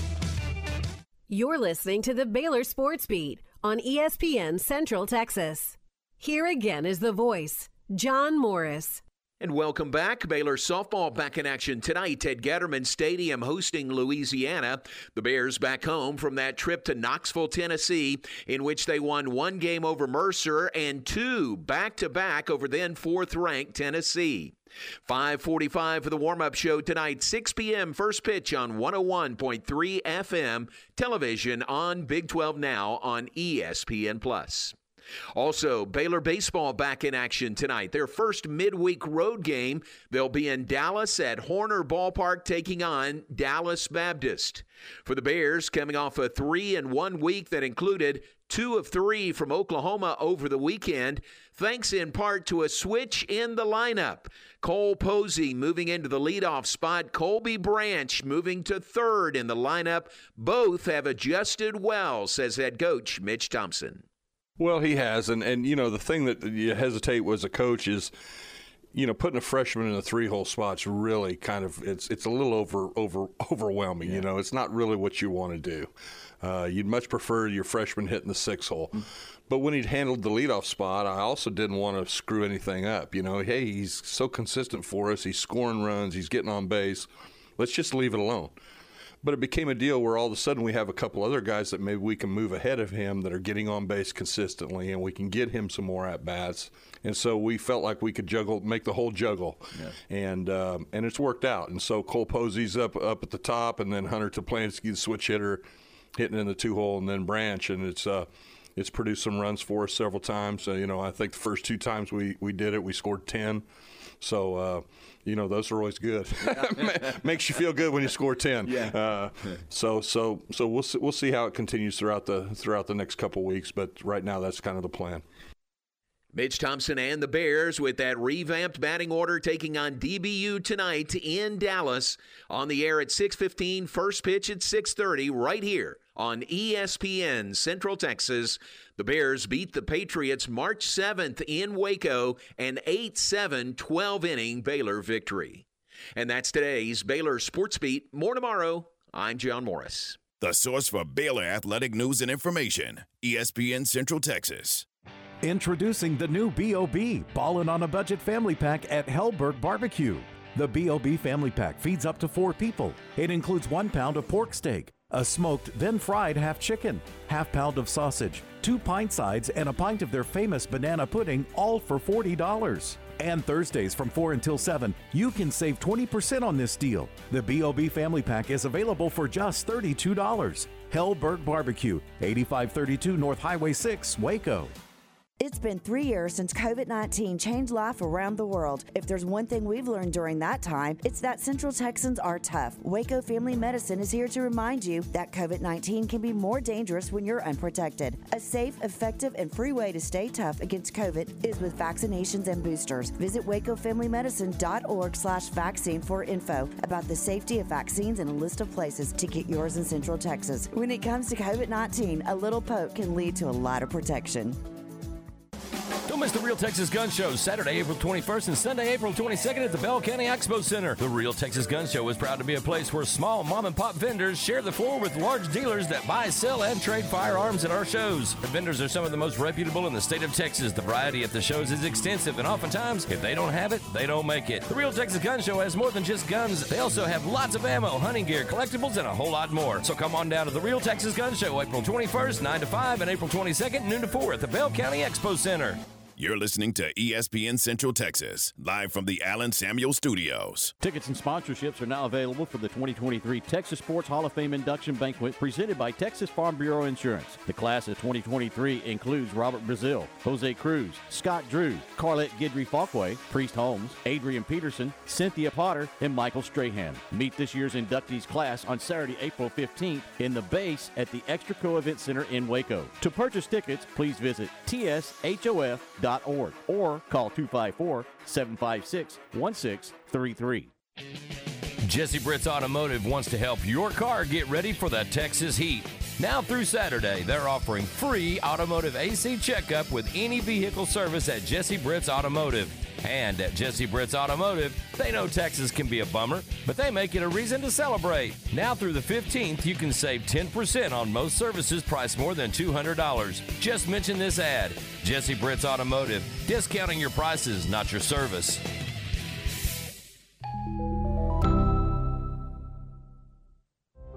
You're listening to the Baylor Sports Beat on ESPN Central Texas. Here again is the voice, John Morris. And welcome back. Baylor softball back in action tonight at Getterman Stadium hosting Louisiana. The Bears back home from that trip to Knoxville, Tennessee, in which they won one game over Mercer and two back to back over then fourth ranked Tennessee. 545 for the warm-up show tonight 6 p.m first pitch on 101.3 fm television on big 12 now on espn plus also, Baylor baseball back in action tonight. Their first midweek road game. They'll be in Dallas at Horner Ballpark taking on Dallas Baptist. For the Bears, coming off a three and one week that included two of three from Oklahoma over the weekend, thanks in part to a switch in the lineup. Cole Posey moving into the leadoff spot, Colby Branch moving to third in the lineup. Both have adjusted well, says head coach Mitch Thompson. Well, he has, and and you know the thing that you hesitate as a coach is, you know, putting a freshman in a three-hole spot's really kind of it's it's a little over over overwhelming. Yeah. You know, it's not really what you want to do. Uh, you'd much prefer your freshman hitting the six hole. Mm-hmm. But when he'd handled the leadoff spot, I also didn't want to screw anything up. You know, hey, he's so consistent for us. He's scoring runs. He's getting on base. Let's just leave it alone. But it became a deal where all of a sudden we have a couple other guys that maybe we can move ahead of him that are getting on base consistently, and we can get him some more at bats. And so we felt like we could juggle, make the whole juggle, yeah. and um, and it's worked out. And so Cole Posey's up up at the top, and then Hunter Toplansky, the switch hitter, hitting in the two hole, and then Branch, and it's. Uh, it's produced some runs for us several times. So, you know, I think the first two times we, we did it, we scored 10. So, uh, you know, those are always good. Makes you feel good when you score 10. Yeah. Uh, so, so, so we'll see, we'll see how it continues throughout the throughout the next couple weeks. But right now, that's kind of the plan. Mitch Thompson and the Bears with that revamped batting order taking on DBU tonight in Dallas on the air at 6:15 first pitch at 6:30 right here on ESPN Central Texas. The Bears beat the Patriots March 7th in Waco an 8-7 12 inning Baylor victory. And that's today's Baylor Sports Beat. More tomorrow. I'm John Morris. The source for Baylor athletic news and information, ESPN Central Texas. Introducing the new B.O.B. Ballin' on a Budget Family Pack at Helberg Barbecue. The B.O.B. Family Pack feeds up to four people. It includes one pound of pork steak, a smoked, then fried half chicken, half pound of sausage, two pint sides, and a pint of their famous banana pudding, all for $40. And Thursdays from 4 until 7, you can save 20% on this deal. The B.O.B. Family Pack is available for just $32. Helberg Barbecue, 8532 North Highway 6, Waco. It's been three years since COVID 19 changed life around the world. If there's one thing we've learned during that time, it's that Central Texans are tough. Waco Family Medicine is here to remind you that COVID 19 can be more dangerous when you're unprotected. A safe, effective, and free way to stay tough against COVID is with vaccinations and boosters. Visit wacofamilymedicine.org slash vaccine for info about the safety of vaccines and a list of places to get yours in Central Texas. When it comes to COVID 19, a little poke can lead to a lot of protection. Miss the Real Texas Gun Show Saturday, April 21st and Sunday, April 22nd at the Bell County Expo Center. The Real Texas Gun Show is proud to be a place where small mom and pop vendors share the floor with large dealers that buy, sell, and trade firearms at our shows. The vendors are some of the most reputable in the state of Texas. The variety at the shows is extensive, and oftentimes, if they don't have it, they don't make it. The Real Texas Gun Show has more than just guns. They also have lots of ammo, hunting gear, collectibles, and a whole lot more. So come on down to the Real Texas Gun Show April 21st, 9 to 5, and April 22nd, noon to 4 at the Bell County Expo Center. You're listening to ESPN Central Texas, live from the Allen Samuel Studios. Tickets and sponsorships are now available for the 2023 Texas Sports Hall of Fame induction banquet presented by Texas Farm Bureau Insurance. The class of 2023 includes Robert Brazile, Jose Cruz, Scott Drew, Carlette Guidry Falkway, Priest Holmes, Adrian Peterson, Cynthia Potter, and Michael Strahan. Meet this year's inductees class on Saturday, April 15th in the base at the Extraco Event Center in Waco. To purchase tickets, please visit tshof.com or call 254 756 1633. Jesse Britt's Automotive wants to help your car get ready for the Texas heat. Now through Saturday, they're offering free automotive AC checkup with any vehicle service at Jesse Britt's Automotive. And at Jesse Britt's Automotive, they know Texas can be a bummer, but they make it a reason to celebrate. Now through the 15th, you can save 10% on most services priced more than $200. Just mention this ad Jesse Britt's Automotive, discounting your prices, not your service.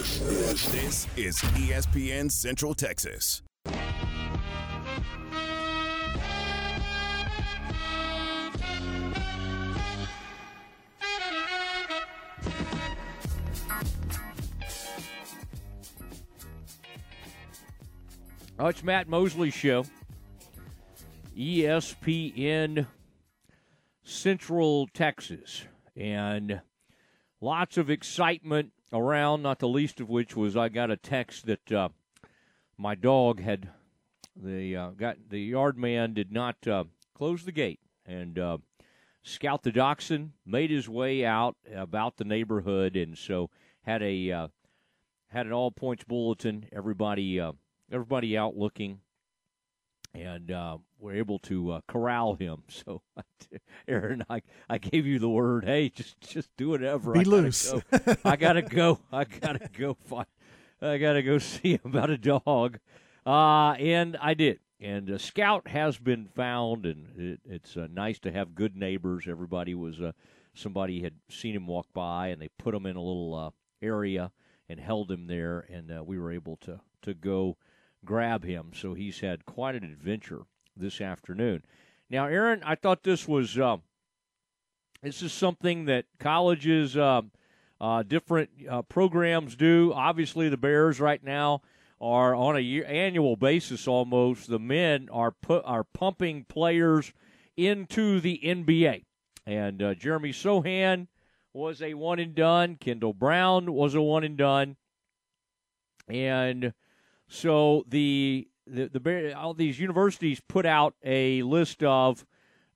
This is ESPN Central Texas. Oh, it's Matt Mosley Show. ESPN Central Texas. And lots of excitement around, not the least of which was I got a text that uh, my dog had the uh, got the yard man did not uh, close the gate and uh, Scout the Dachshund made his way out about the neighborhood and so had a uh, had an all points bulletin. Everybody uh, everybody out looking, and uh, we're able to uh, corral him. So, Aaron, I I gave you the word. Hey, just just do whatever. Be I gotta loose. Go. I gotta go. I gotta go find. I gotta go see about a dog, uh, and I did. And uh, Scout has been found, and it, it's uh, nice to have good neighbors. Everybody was uh, somebody had seen him walk by, and they put him in a little uh, area and held him there, and uh, we were able to to go grab him. So he's had quite an adventure this afternoon. Now, Aaron, I thought this was uh, this is something that colleges, uh, uh, different uh, programs do. Obviously, the Bears right now are on a year, annual basis almost. The men are put are pumping players into the NBA, and uh, Jeremy Sochan was a one and done. Kendall Brown was a one and done, and so the the, the all these universities put out a list of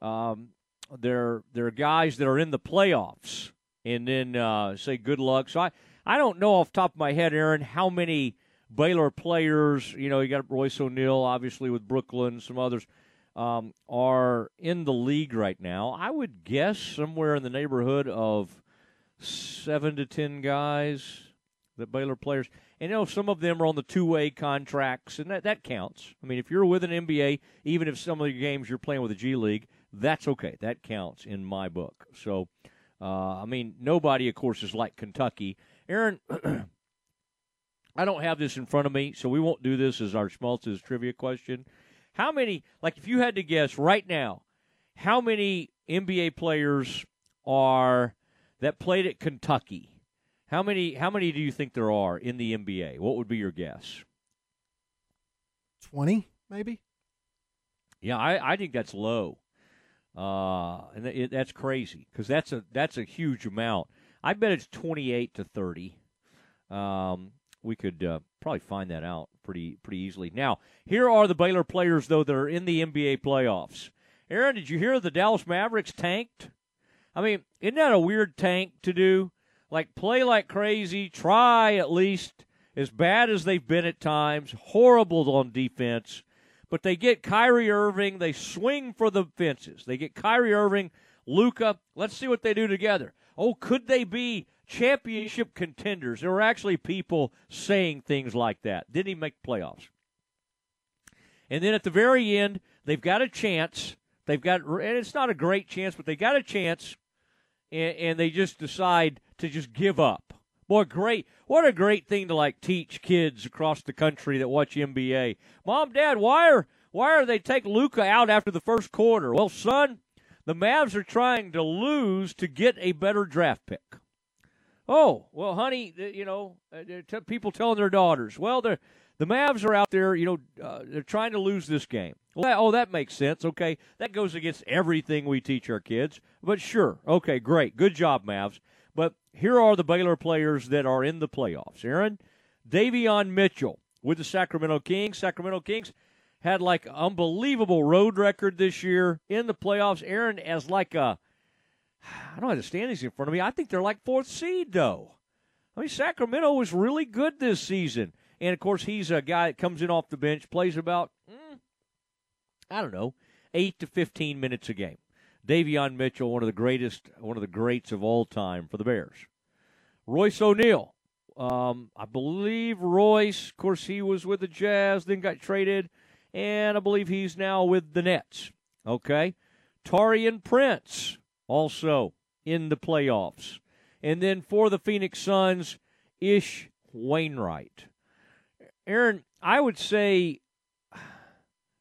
um, their their guys that are in the playoffs, and then uh, say good luck. So I I don't know off top of my head, Aaron, how many Baylor players. You know, you got Royce O'Neale, obviously with Brooklyn, some others. Um, are in the league right now. I would guess somewhere in the neighborhood of seven to ten guys that Baylor players. And you know, some of them are on the two-way contracts, and that that counts. I mean, if you're with an NBA, even if some of your games you're playing with the G League, that's okay. That counts in my book. So, uh, I mean, nobody, of course, is like Kentucky. Aaron, I don't have this in front of me, so we won't do this as our Schmaltz's trivia question. How many, like, if you had to guess right now, how many NBA players are that played at Kentucky? How many? How many do you think there are in the NBA? What would be your guess? Twenty, maybe. Yeah, I, I think that's low. Uh, and it, that's crazy because that's a that's a huge amount. I bet it's 28 to 30. Um, we could uh, probably find that out pretty pretty easily. Now, here are the Baylor players though that are in the NBA playoffs. Aaron, did you hear the Dallas Mavericks tanked? I mean, isn't that a weird tank to do? Like play like crazy, try at least as bad as they've been at times, horrible on defense, but they get Kyrie Irving, they swing for the fences. They get Kyrie Irving, Luka. Let's see what they do together. Oh, could they be championship contenders? There were actually people saying things like that. Didn't even make playoffs. And then at the very end, they've got a chance. They've got, and it's not a great chance, but they got a chance, and, and they just decide to just give up. Boy, great. What a great thing to like teach kids across the country that watch NBA. Mom, Dad, why are why are they take Luka out after the first quarter? Well, son, the Mavs are trying to lose to get a better draft pick. Oh, well, honey, you know, uh, people telling their daughters, well, the the Mavs are out there, you know, uh, they're trying to lose this game. Well, that, oh, that makes sense. Okay, that goes against everything we teach our kids. But sure, okay, great, good job, Mavs. Here are the Baylor players that are in the playoffs. Aaron, Davion Mitchell with the Sacramento Kings. Sacramento Kings had like unbelievable road record this year in the playoffs. Aaron as like a I don't have the standings in front of me. I think they're like fourth seed though. I mean Sacramento was really good this season. And of course he's a guy that comes in off the bench, plays about mm, I don't know, eight to fifteen minutes a game. Davion Mitchell, one of the greatest, one of the greats of all time for the Bears. Royce O'Neale, um, I believe Royce, of course, he was with the Jazz, then got traded, and I believe he's now with the Nets. Okay. Taurean Prince, also in the playoffs. And then for the Phoenix Suns, Ish Wainwright. Aaron, I would say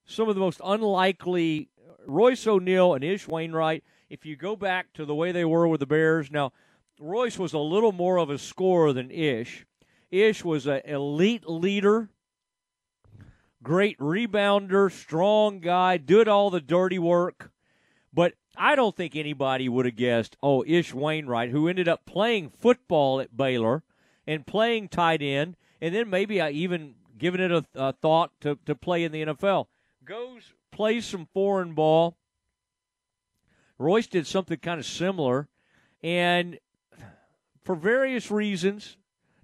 some of the most unlikely Royce O'Neale and Ish Wainwright, if you go back to the way they were with the Bears, now Royce was a little more of a scorer than Ish. Ish was an elite leader, great rebounder, strong guy, did all the dirty work. But I don't think anybody would have guessed, oh, Ish Wainwright, who ended up playing football at Baylor and playing tight end, and then maybe I even given it a, a thought to, to play in the NFL, goes plays some foreign ball. Royce did something kind of similar, and for various reasons,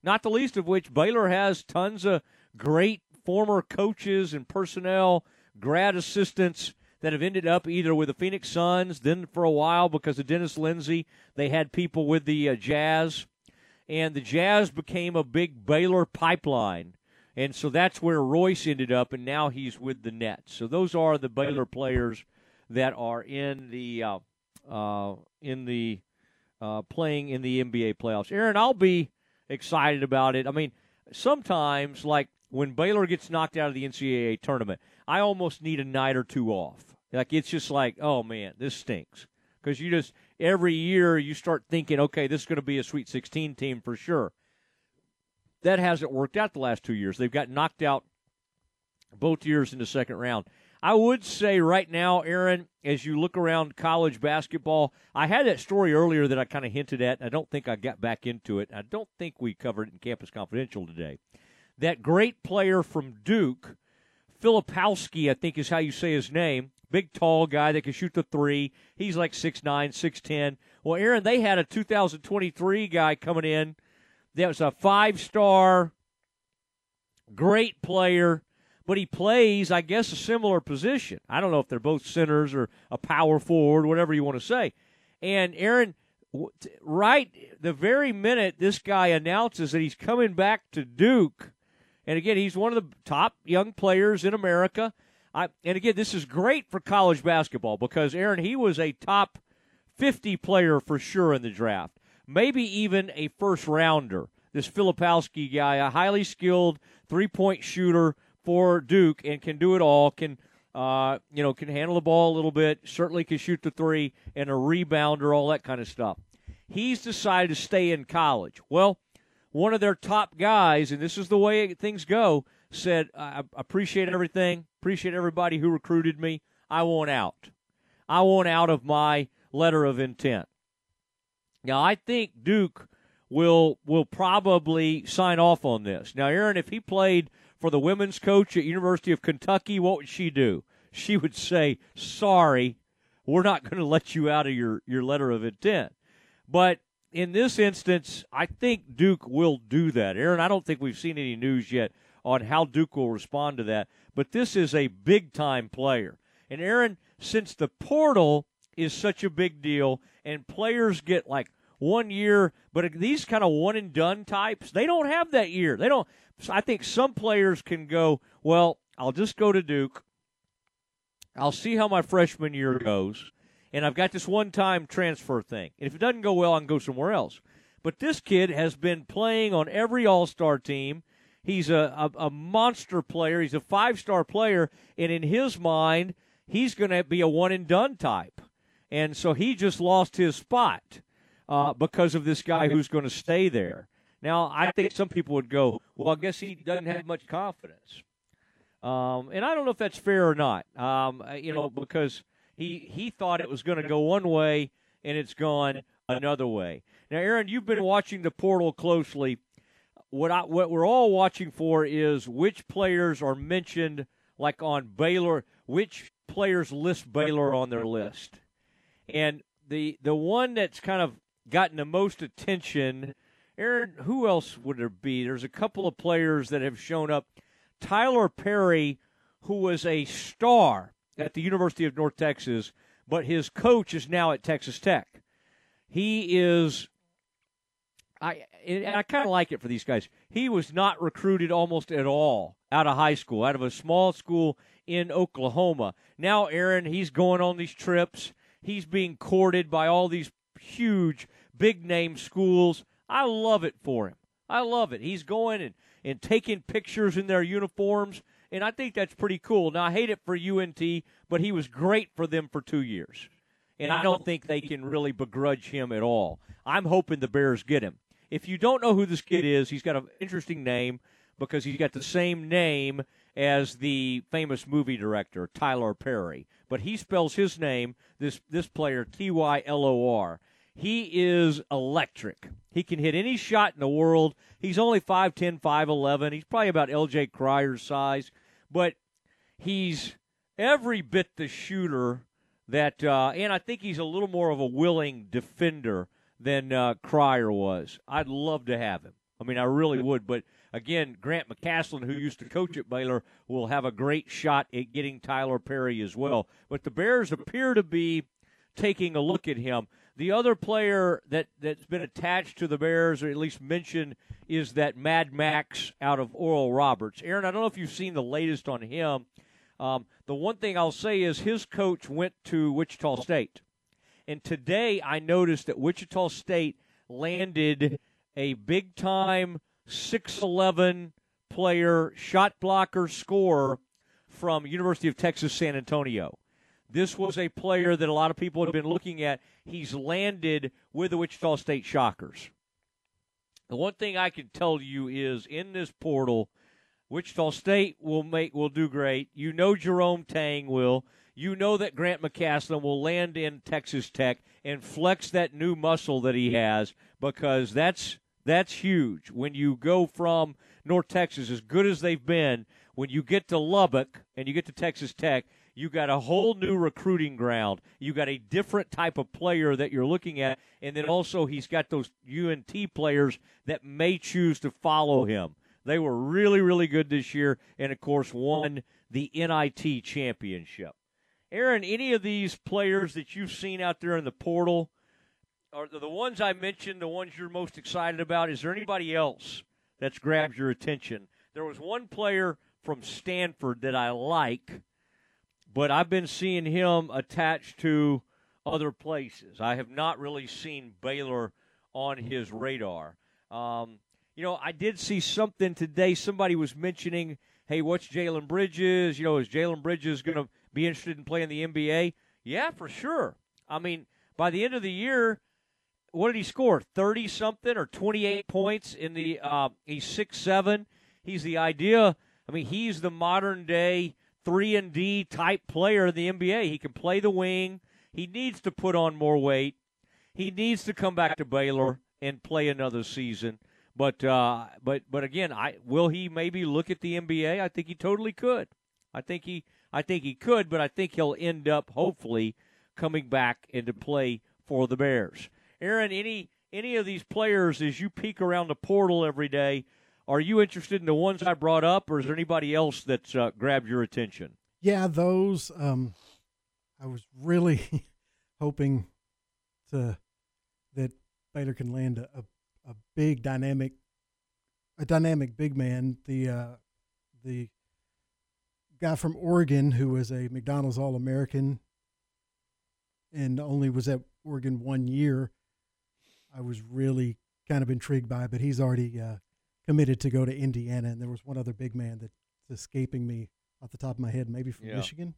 not the least of which Baylor has tons of great former coaches and personnel, grad assistants that have ended up either with the Phoenix Suns, then for a while because of Dennis Lindsey, they had people with the uh, Jazz, and the Jazz became a big Baylor pipeline. And so that's where Royce ended up, and now he's with the Nets. So those are the Baylor players that are in the uh, uh, in the uh, playing in the NBA playoffs. Aaron, I'll be excited about it. I mean, sometimes like when Baylor gets knocked out of the NCAA tournament, I almost need a night or two off. Like it's just like, oh man, this stinks because you just every year you start thinking, okay, this is going to be a Sweet 16 team for sure that hasn't worked out the last two years. They've got knocked out both years in the second round. I would say right now, Aaron, as you look around college basketball, I had that story earlier that I kind of hinted at. I don't think I got back into it. I don't think we covered it in Campus Confidential today. That great player from Duke, Filipowski, I think is how you say his name. Big, tall guy that can shoot the three. He's like 6'9, 6'10. Well, Aaron, they had a 2023 guy coming in – that was a five star, great player, but he plays, I guess, a similar position. I don't know if they're both centers or a power forward, whatever you want to say. And Aaron, right the very minute this guy announces that he's coming back to Duke, and again, he's one of the top young players in America. I, and again, this is great for college basketball because Aaron, he was a top 50 player for sure in the draft maybe even a first rounder. This Filipowski guy, a highly skilled three point shooter for Duke, and can do it all. Can uh, you know can handle the ball a little bit. Certainly can shoot the three and a rebounder, all that kind of stuff. He's decided to stay in college. Well, one of their top guys, and this is the way things go, said, "I appreciate everything. Appreciate everybody who recruited me. I want out." I want out of my letter of intent. Now, I think Duke will will probably sign off on this. Now, Aaron, if he played for the women's coach at University of Kentucky, what would she do? She would say, "Sorry, we're not going to let you out of your your letter of intent." But in this instance, I think Duke will do that. Aaron, I don't think we've seen any news yet on how Duke will respond to that, but this is a big time player. And Aaron, since the portal is such a big deal and players get like one year, but these kind of one and done types, they don't have that year. They don't. I think some players can go, well, I'll just go to Duke. I'll see how my freshman year goes. And I've got this one time transfer thing. And if it doesn't go well, I can go somewhere else. But this kid has been playing on every all star team. He's a, a, a, monster player. He's a five star player. And in his mind, he's going to be a one and done type. And so he just lost his spot uh, because of this guy who's going to stay there. Now, I think some people would go, well, I guess he doesn't have much confidence. Um, and I don't know if that's fair or not, um, you know, because he, he thought it was going to go one way and it's gone another way. Now, Aaron, you've been watching the portal closely. What, I, what we're all watching for is which players are mentioned, like on Baylor, which players list Baylor on their list. And the the one that's kind of gotten the most attention, Aaron, who else would there be? There's a couple of players that have shown up. Tylor Perry, who was a star at the University of North Texas, but his coach is now at Texas Tech. He is I and I kind of like it for these guys. He was not recruited almost at all out of high school, out of a small school in Oklahoma. Now, Aaron, he's going on these trips. He's being courted by all these huge, big name schools. I love it for him. I love it. He's going and, and taking pictures in their uniforms, and I think that's pretty cool. Now, I hate it for UNT, but he was great for them for two years. And I don't think they can really begrudge him at all. I'm hoping the Bears get him. If you don't know who this kid is, he's got an interesting name because he's got the same name as the famous movie director Tyler Perry, but he spells his name this this player T Y L O R. He is electric. He can hit any shot in the world. He's only 5'10", 5'11". He's probably about L.J. Cryer's size, but he's every bit the shooter that, uh, and I think he's a little more of a willing defender than uh, Cryer was. I'd love to have him. I mean, I really would, but – Again, Grant McCasland, who used to coach at Baylor, will have a great shot at getting Tylor Perry as well. But the Bears appear to be taking a look at him. The other player that, that's been attached to the Bears, or at least mentioned, is that Mad Max out of Oral Roberts. Aaron, I don't know if you've seen the latest on him. Um, the one thing I'll say is his coach went to Wichita State. And today I noticed that Wichita State landed a big time 6'11 player, shot blocker, scorer from University of Texas San Antonio. This was a player that a lot of people have been looking at. He's landed with the Wichita State Shockers. The one thing I can tell you is in this portal, Wichita State will make will do great. You know Jerome Tang will. You know that Grant McCasland will land in Texas Tech and flex that new muscle that he has because that's that's huge. When you go from North Texas, as good as they've been, when you get to Lubbock and you get to Texas Tech, you got a whole new recruiting ground. You got a different type of player that you're looking at, and then also he's got those UNT players that may choose to follow him. They were really, really good this year, and of course won the NIT championship. Aaron, any of these players that you've seen out there in the portal are the ones I mentioned the ones you're most excited about? Is there anybody else that's grabbed your attention? There was one player from Stanford that I like, but I've been seeing him attached to other places. I have not really seen Baylor on his radar. Um, you know, I did see something today. Somebody was mentioning, hey, what's Jalen Bridges? You know, is Jalen Bridges going to be interested in playing the NBA? Yeah, for sure. I mean, by the end of the year, what did he score? Thirty something or twenty eight points in the. Uh, he's six seven. He's the idea. I mean, he's the modern day three and D type player in the NBA. He can play the wing. He needs to put on more weight. He needs to come back to Baylor and play another season. But uh, but but again, I will he maybe look at the NBA? I think he totally could. I think he I think he could, but I think he'll end up hopefully coming back into play for the Bears. Aaron, any any of these players as you peek around the portal every day, are you interested in the ones I brought up, or is there anybody else that's uh, grabbed your attention? Yeah, those. Um, I was really hoping to that Baylor can land a, a, big dynamic, a dynamic big man. The uh, the guy from Oregon who was a McDonald's All American and only was at Oregon one year. I was really kind of intrigued by, but he's already uh, committed to go to Indiana. And there was one other big man that's escaping me off the top of my head, maybe from Yeah. Michigan.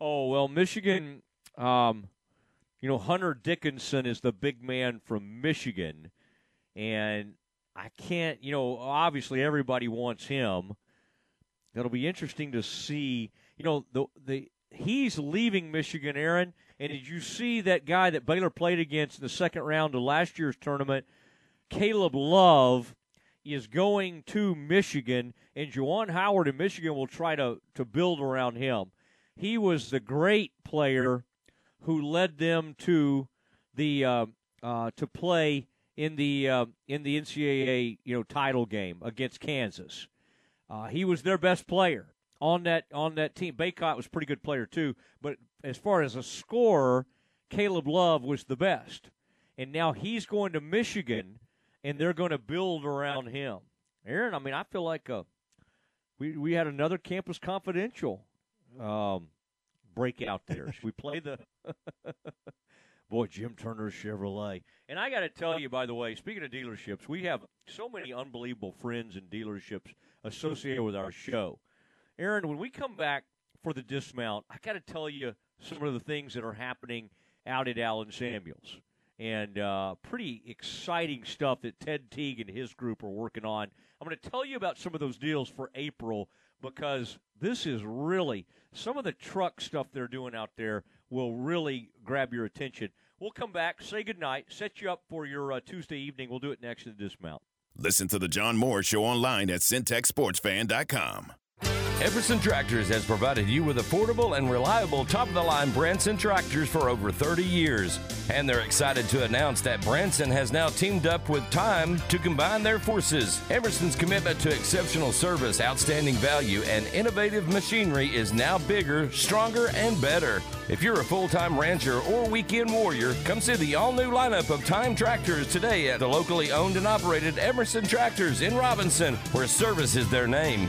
Oh well, Michigan. Um, you know, Hunter Dickinson is the big man from Michigan, and I can't. You know, obviously everybody wants him. It'll be interesting to see. You know, the the he's leaving Michigan, Aaron. And did you see that guy that Baylor played against in the second round of last year's tournament? Caleb Love is going to Michigan, and Juwan Howard in Michigan will try to, to build around him. He was the great player who led them to the uh, uh, to play in the uh, in the NCAA you know title game against Kansas. Uh, he was their best player on that on that team. Bacot was a pretty good player too, but as far as a scorer, Caleb Love was the best. And now he's going to Michigan, and they're going to build around him. Aaron, I mean, I feel like uh, we we had another Campus Confidential um, breakout there. Should we play the boy Jim Turner Chevrolet? And I got to tell you, by the way, speaking of dealerships, we have so many unbelievable friends and dealerships associated with our show. Aaron, when we come back for the dismount, I got to tell you some of the things that are happening out at Allen Samuels. And uh, pretty exciting stuff that Ted Teague and his group are working on. I'm going to tell you about some of those deals for April because this is really some of the truck stuff they're doing out there will really grab your attention. We'll come back, say goodnight, set you up for your uh, Tuesday evening. We'll do it next to the dismount. Listen to the John Moore Show online at centexsportsfan.com. Epperson Tractors has provided you with affordable and reliable top of the line Branson tractors for over 30 years. And they're excited to announce that Branson has now teamed up with TYM to combine their forces. Epperson's commitment to exceptional service, outstanding value, and innovative machinery is now bigger, stronger, and better. If you're a full time rancher or weekend warrior, come see the all new lineup of TYM tractors today at the locally owned and operated Epperson Tractors in Robinson, where service is their name.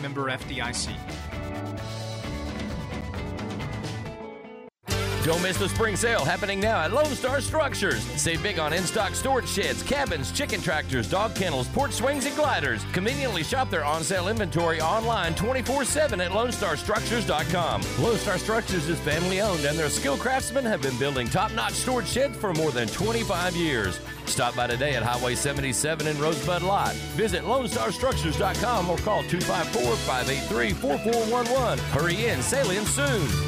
member FDIC. Don't miss the spring sale happening now at Lone Star Structures. Save big on in-stock storage sheds, cabins, chicken tractors, dog kennels, porch swings, and gliders. Conveniently shop their on-sale inventory online 24-7 at LoneStarStructures.com. Lone Star Structures is family owned and their skilled craftsmen have been building top-notch storage sheds for more than 25 years. Stop by today at Highway 77 in Rosebud Lott. Visit LoneStarStructures.com or call 254-583-4411. Hurry in, sailing soon.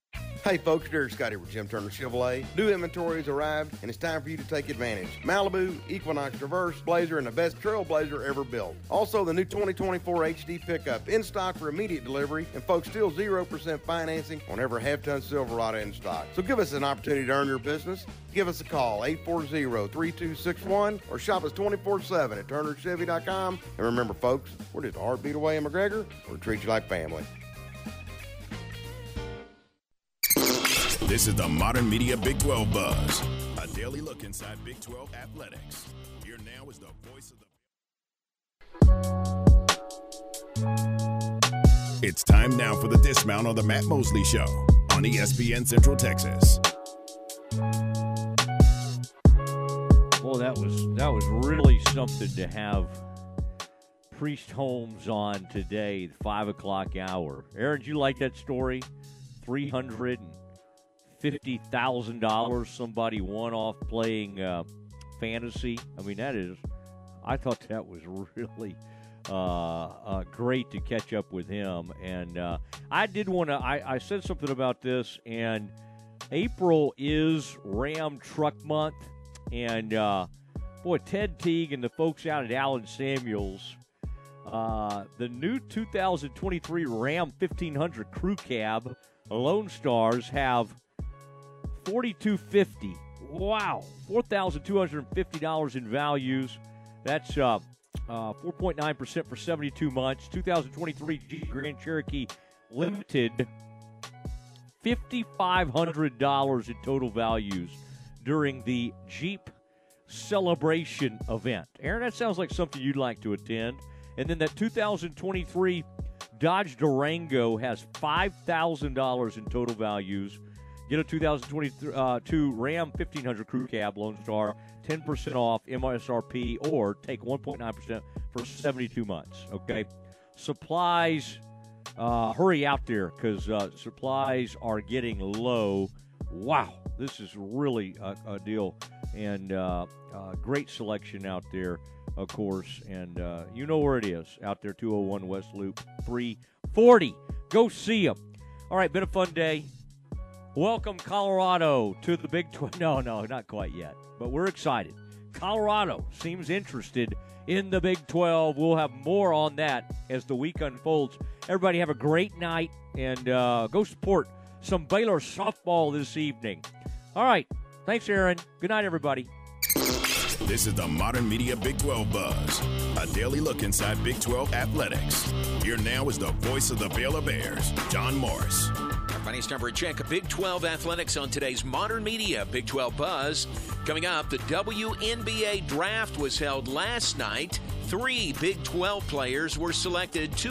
Hey folks, Derek Scotty with Jim Turner Chevrolet. New inventory has arrived and it's time for you to take advantage. Malibu, Equinox Traverse, Blazer, and the best Trailblazer ever built. Also, the new 2024 HD pickup in stock for immediate delivery, and folks, still 0% financing on every half ton Silverado in stock. So give us an opportunity to earn your business. Give us a call, 840-3261, or shop us 24-7 at turnerchevy.com. And remember, folks, we're just a heartbeat away in McGregor. We'll treat you like family. This is the Modern Media Big 12 Buzz, a daily look inside Big 12 athletics. Here now is the voice of the. It's time now for the dismount on the Matt Mosley Show on ESPN Central Texas. Well, that was that was really something to have Priest Holmes on today, the five o'clock hour. Aaron, did you like that story? Three hundred and fifty thousand dollars somebody won off playing uh, fantasy. I mean, that is. I thought that was really uh, uh, great to catch up with him, and uh, I did want to. I, I said something about this, and April is Ram Truck Month, and uh, boy, Ted Teague and the folks out at Allen Samuels. Uh, the new 2023 Ram 1500 Crew Cab Lone Stars have 4250. Wow, $4,250 in values. That's uh, uh, 4.9% for 72 months. 2023 Jeep Grand Cherokee Limited, $5,500 in total values during the Jeep Celebration event. Aaron, that sounds like something you'd like to attend. And then that 2023 Dodge Durango has $5,000 in total values. Get a 2022 uh, Ram 1500 Crew Cab Lone Star, 10% off MSRP, or take 1.9% for 72 months. Okay, supplies. Uh, hurry out there because uh, supplies are getting low. Wow, this is really a, a deal, and uh, uh, great selection out there, of course. And uh, you know where it is out there, 201 West Loop 340. Go see them. All right, been a fun day. Welcome, Colorado, to the Big 12. No, no, not quite yet, but we're excited. Colorado seems interested in the Big 12. We'll have more on that as the week unfolds. Everybody have a great night and uh, go support some Baylor softball this evening. All right. Thanks, Aaron. Good night, everybody. This is the Modern Media Big 12 Buzz, a daily look inside Big 12 athletics. Here now is the voice of the Baylor Bears, John Morris. Our finance number check Big 12 athletics on today's Modern Media Big 12 Buzz. Coming up, the WNBA draft was held last night. Three Big 12 players were selected. Two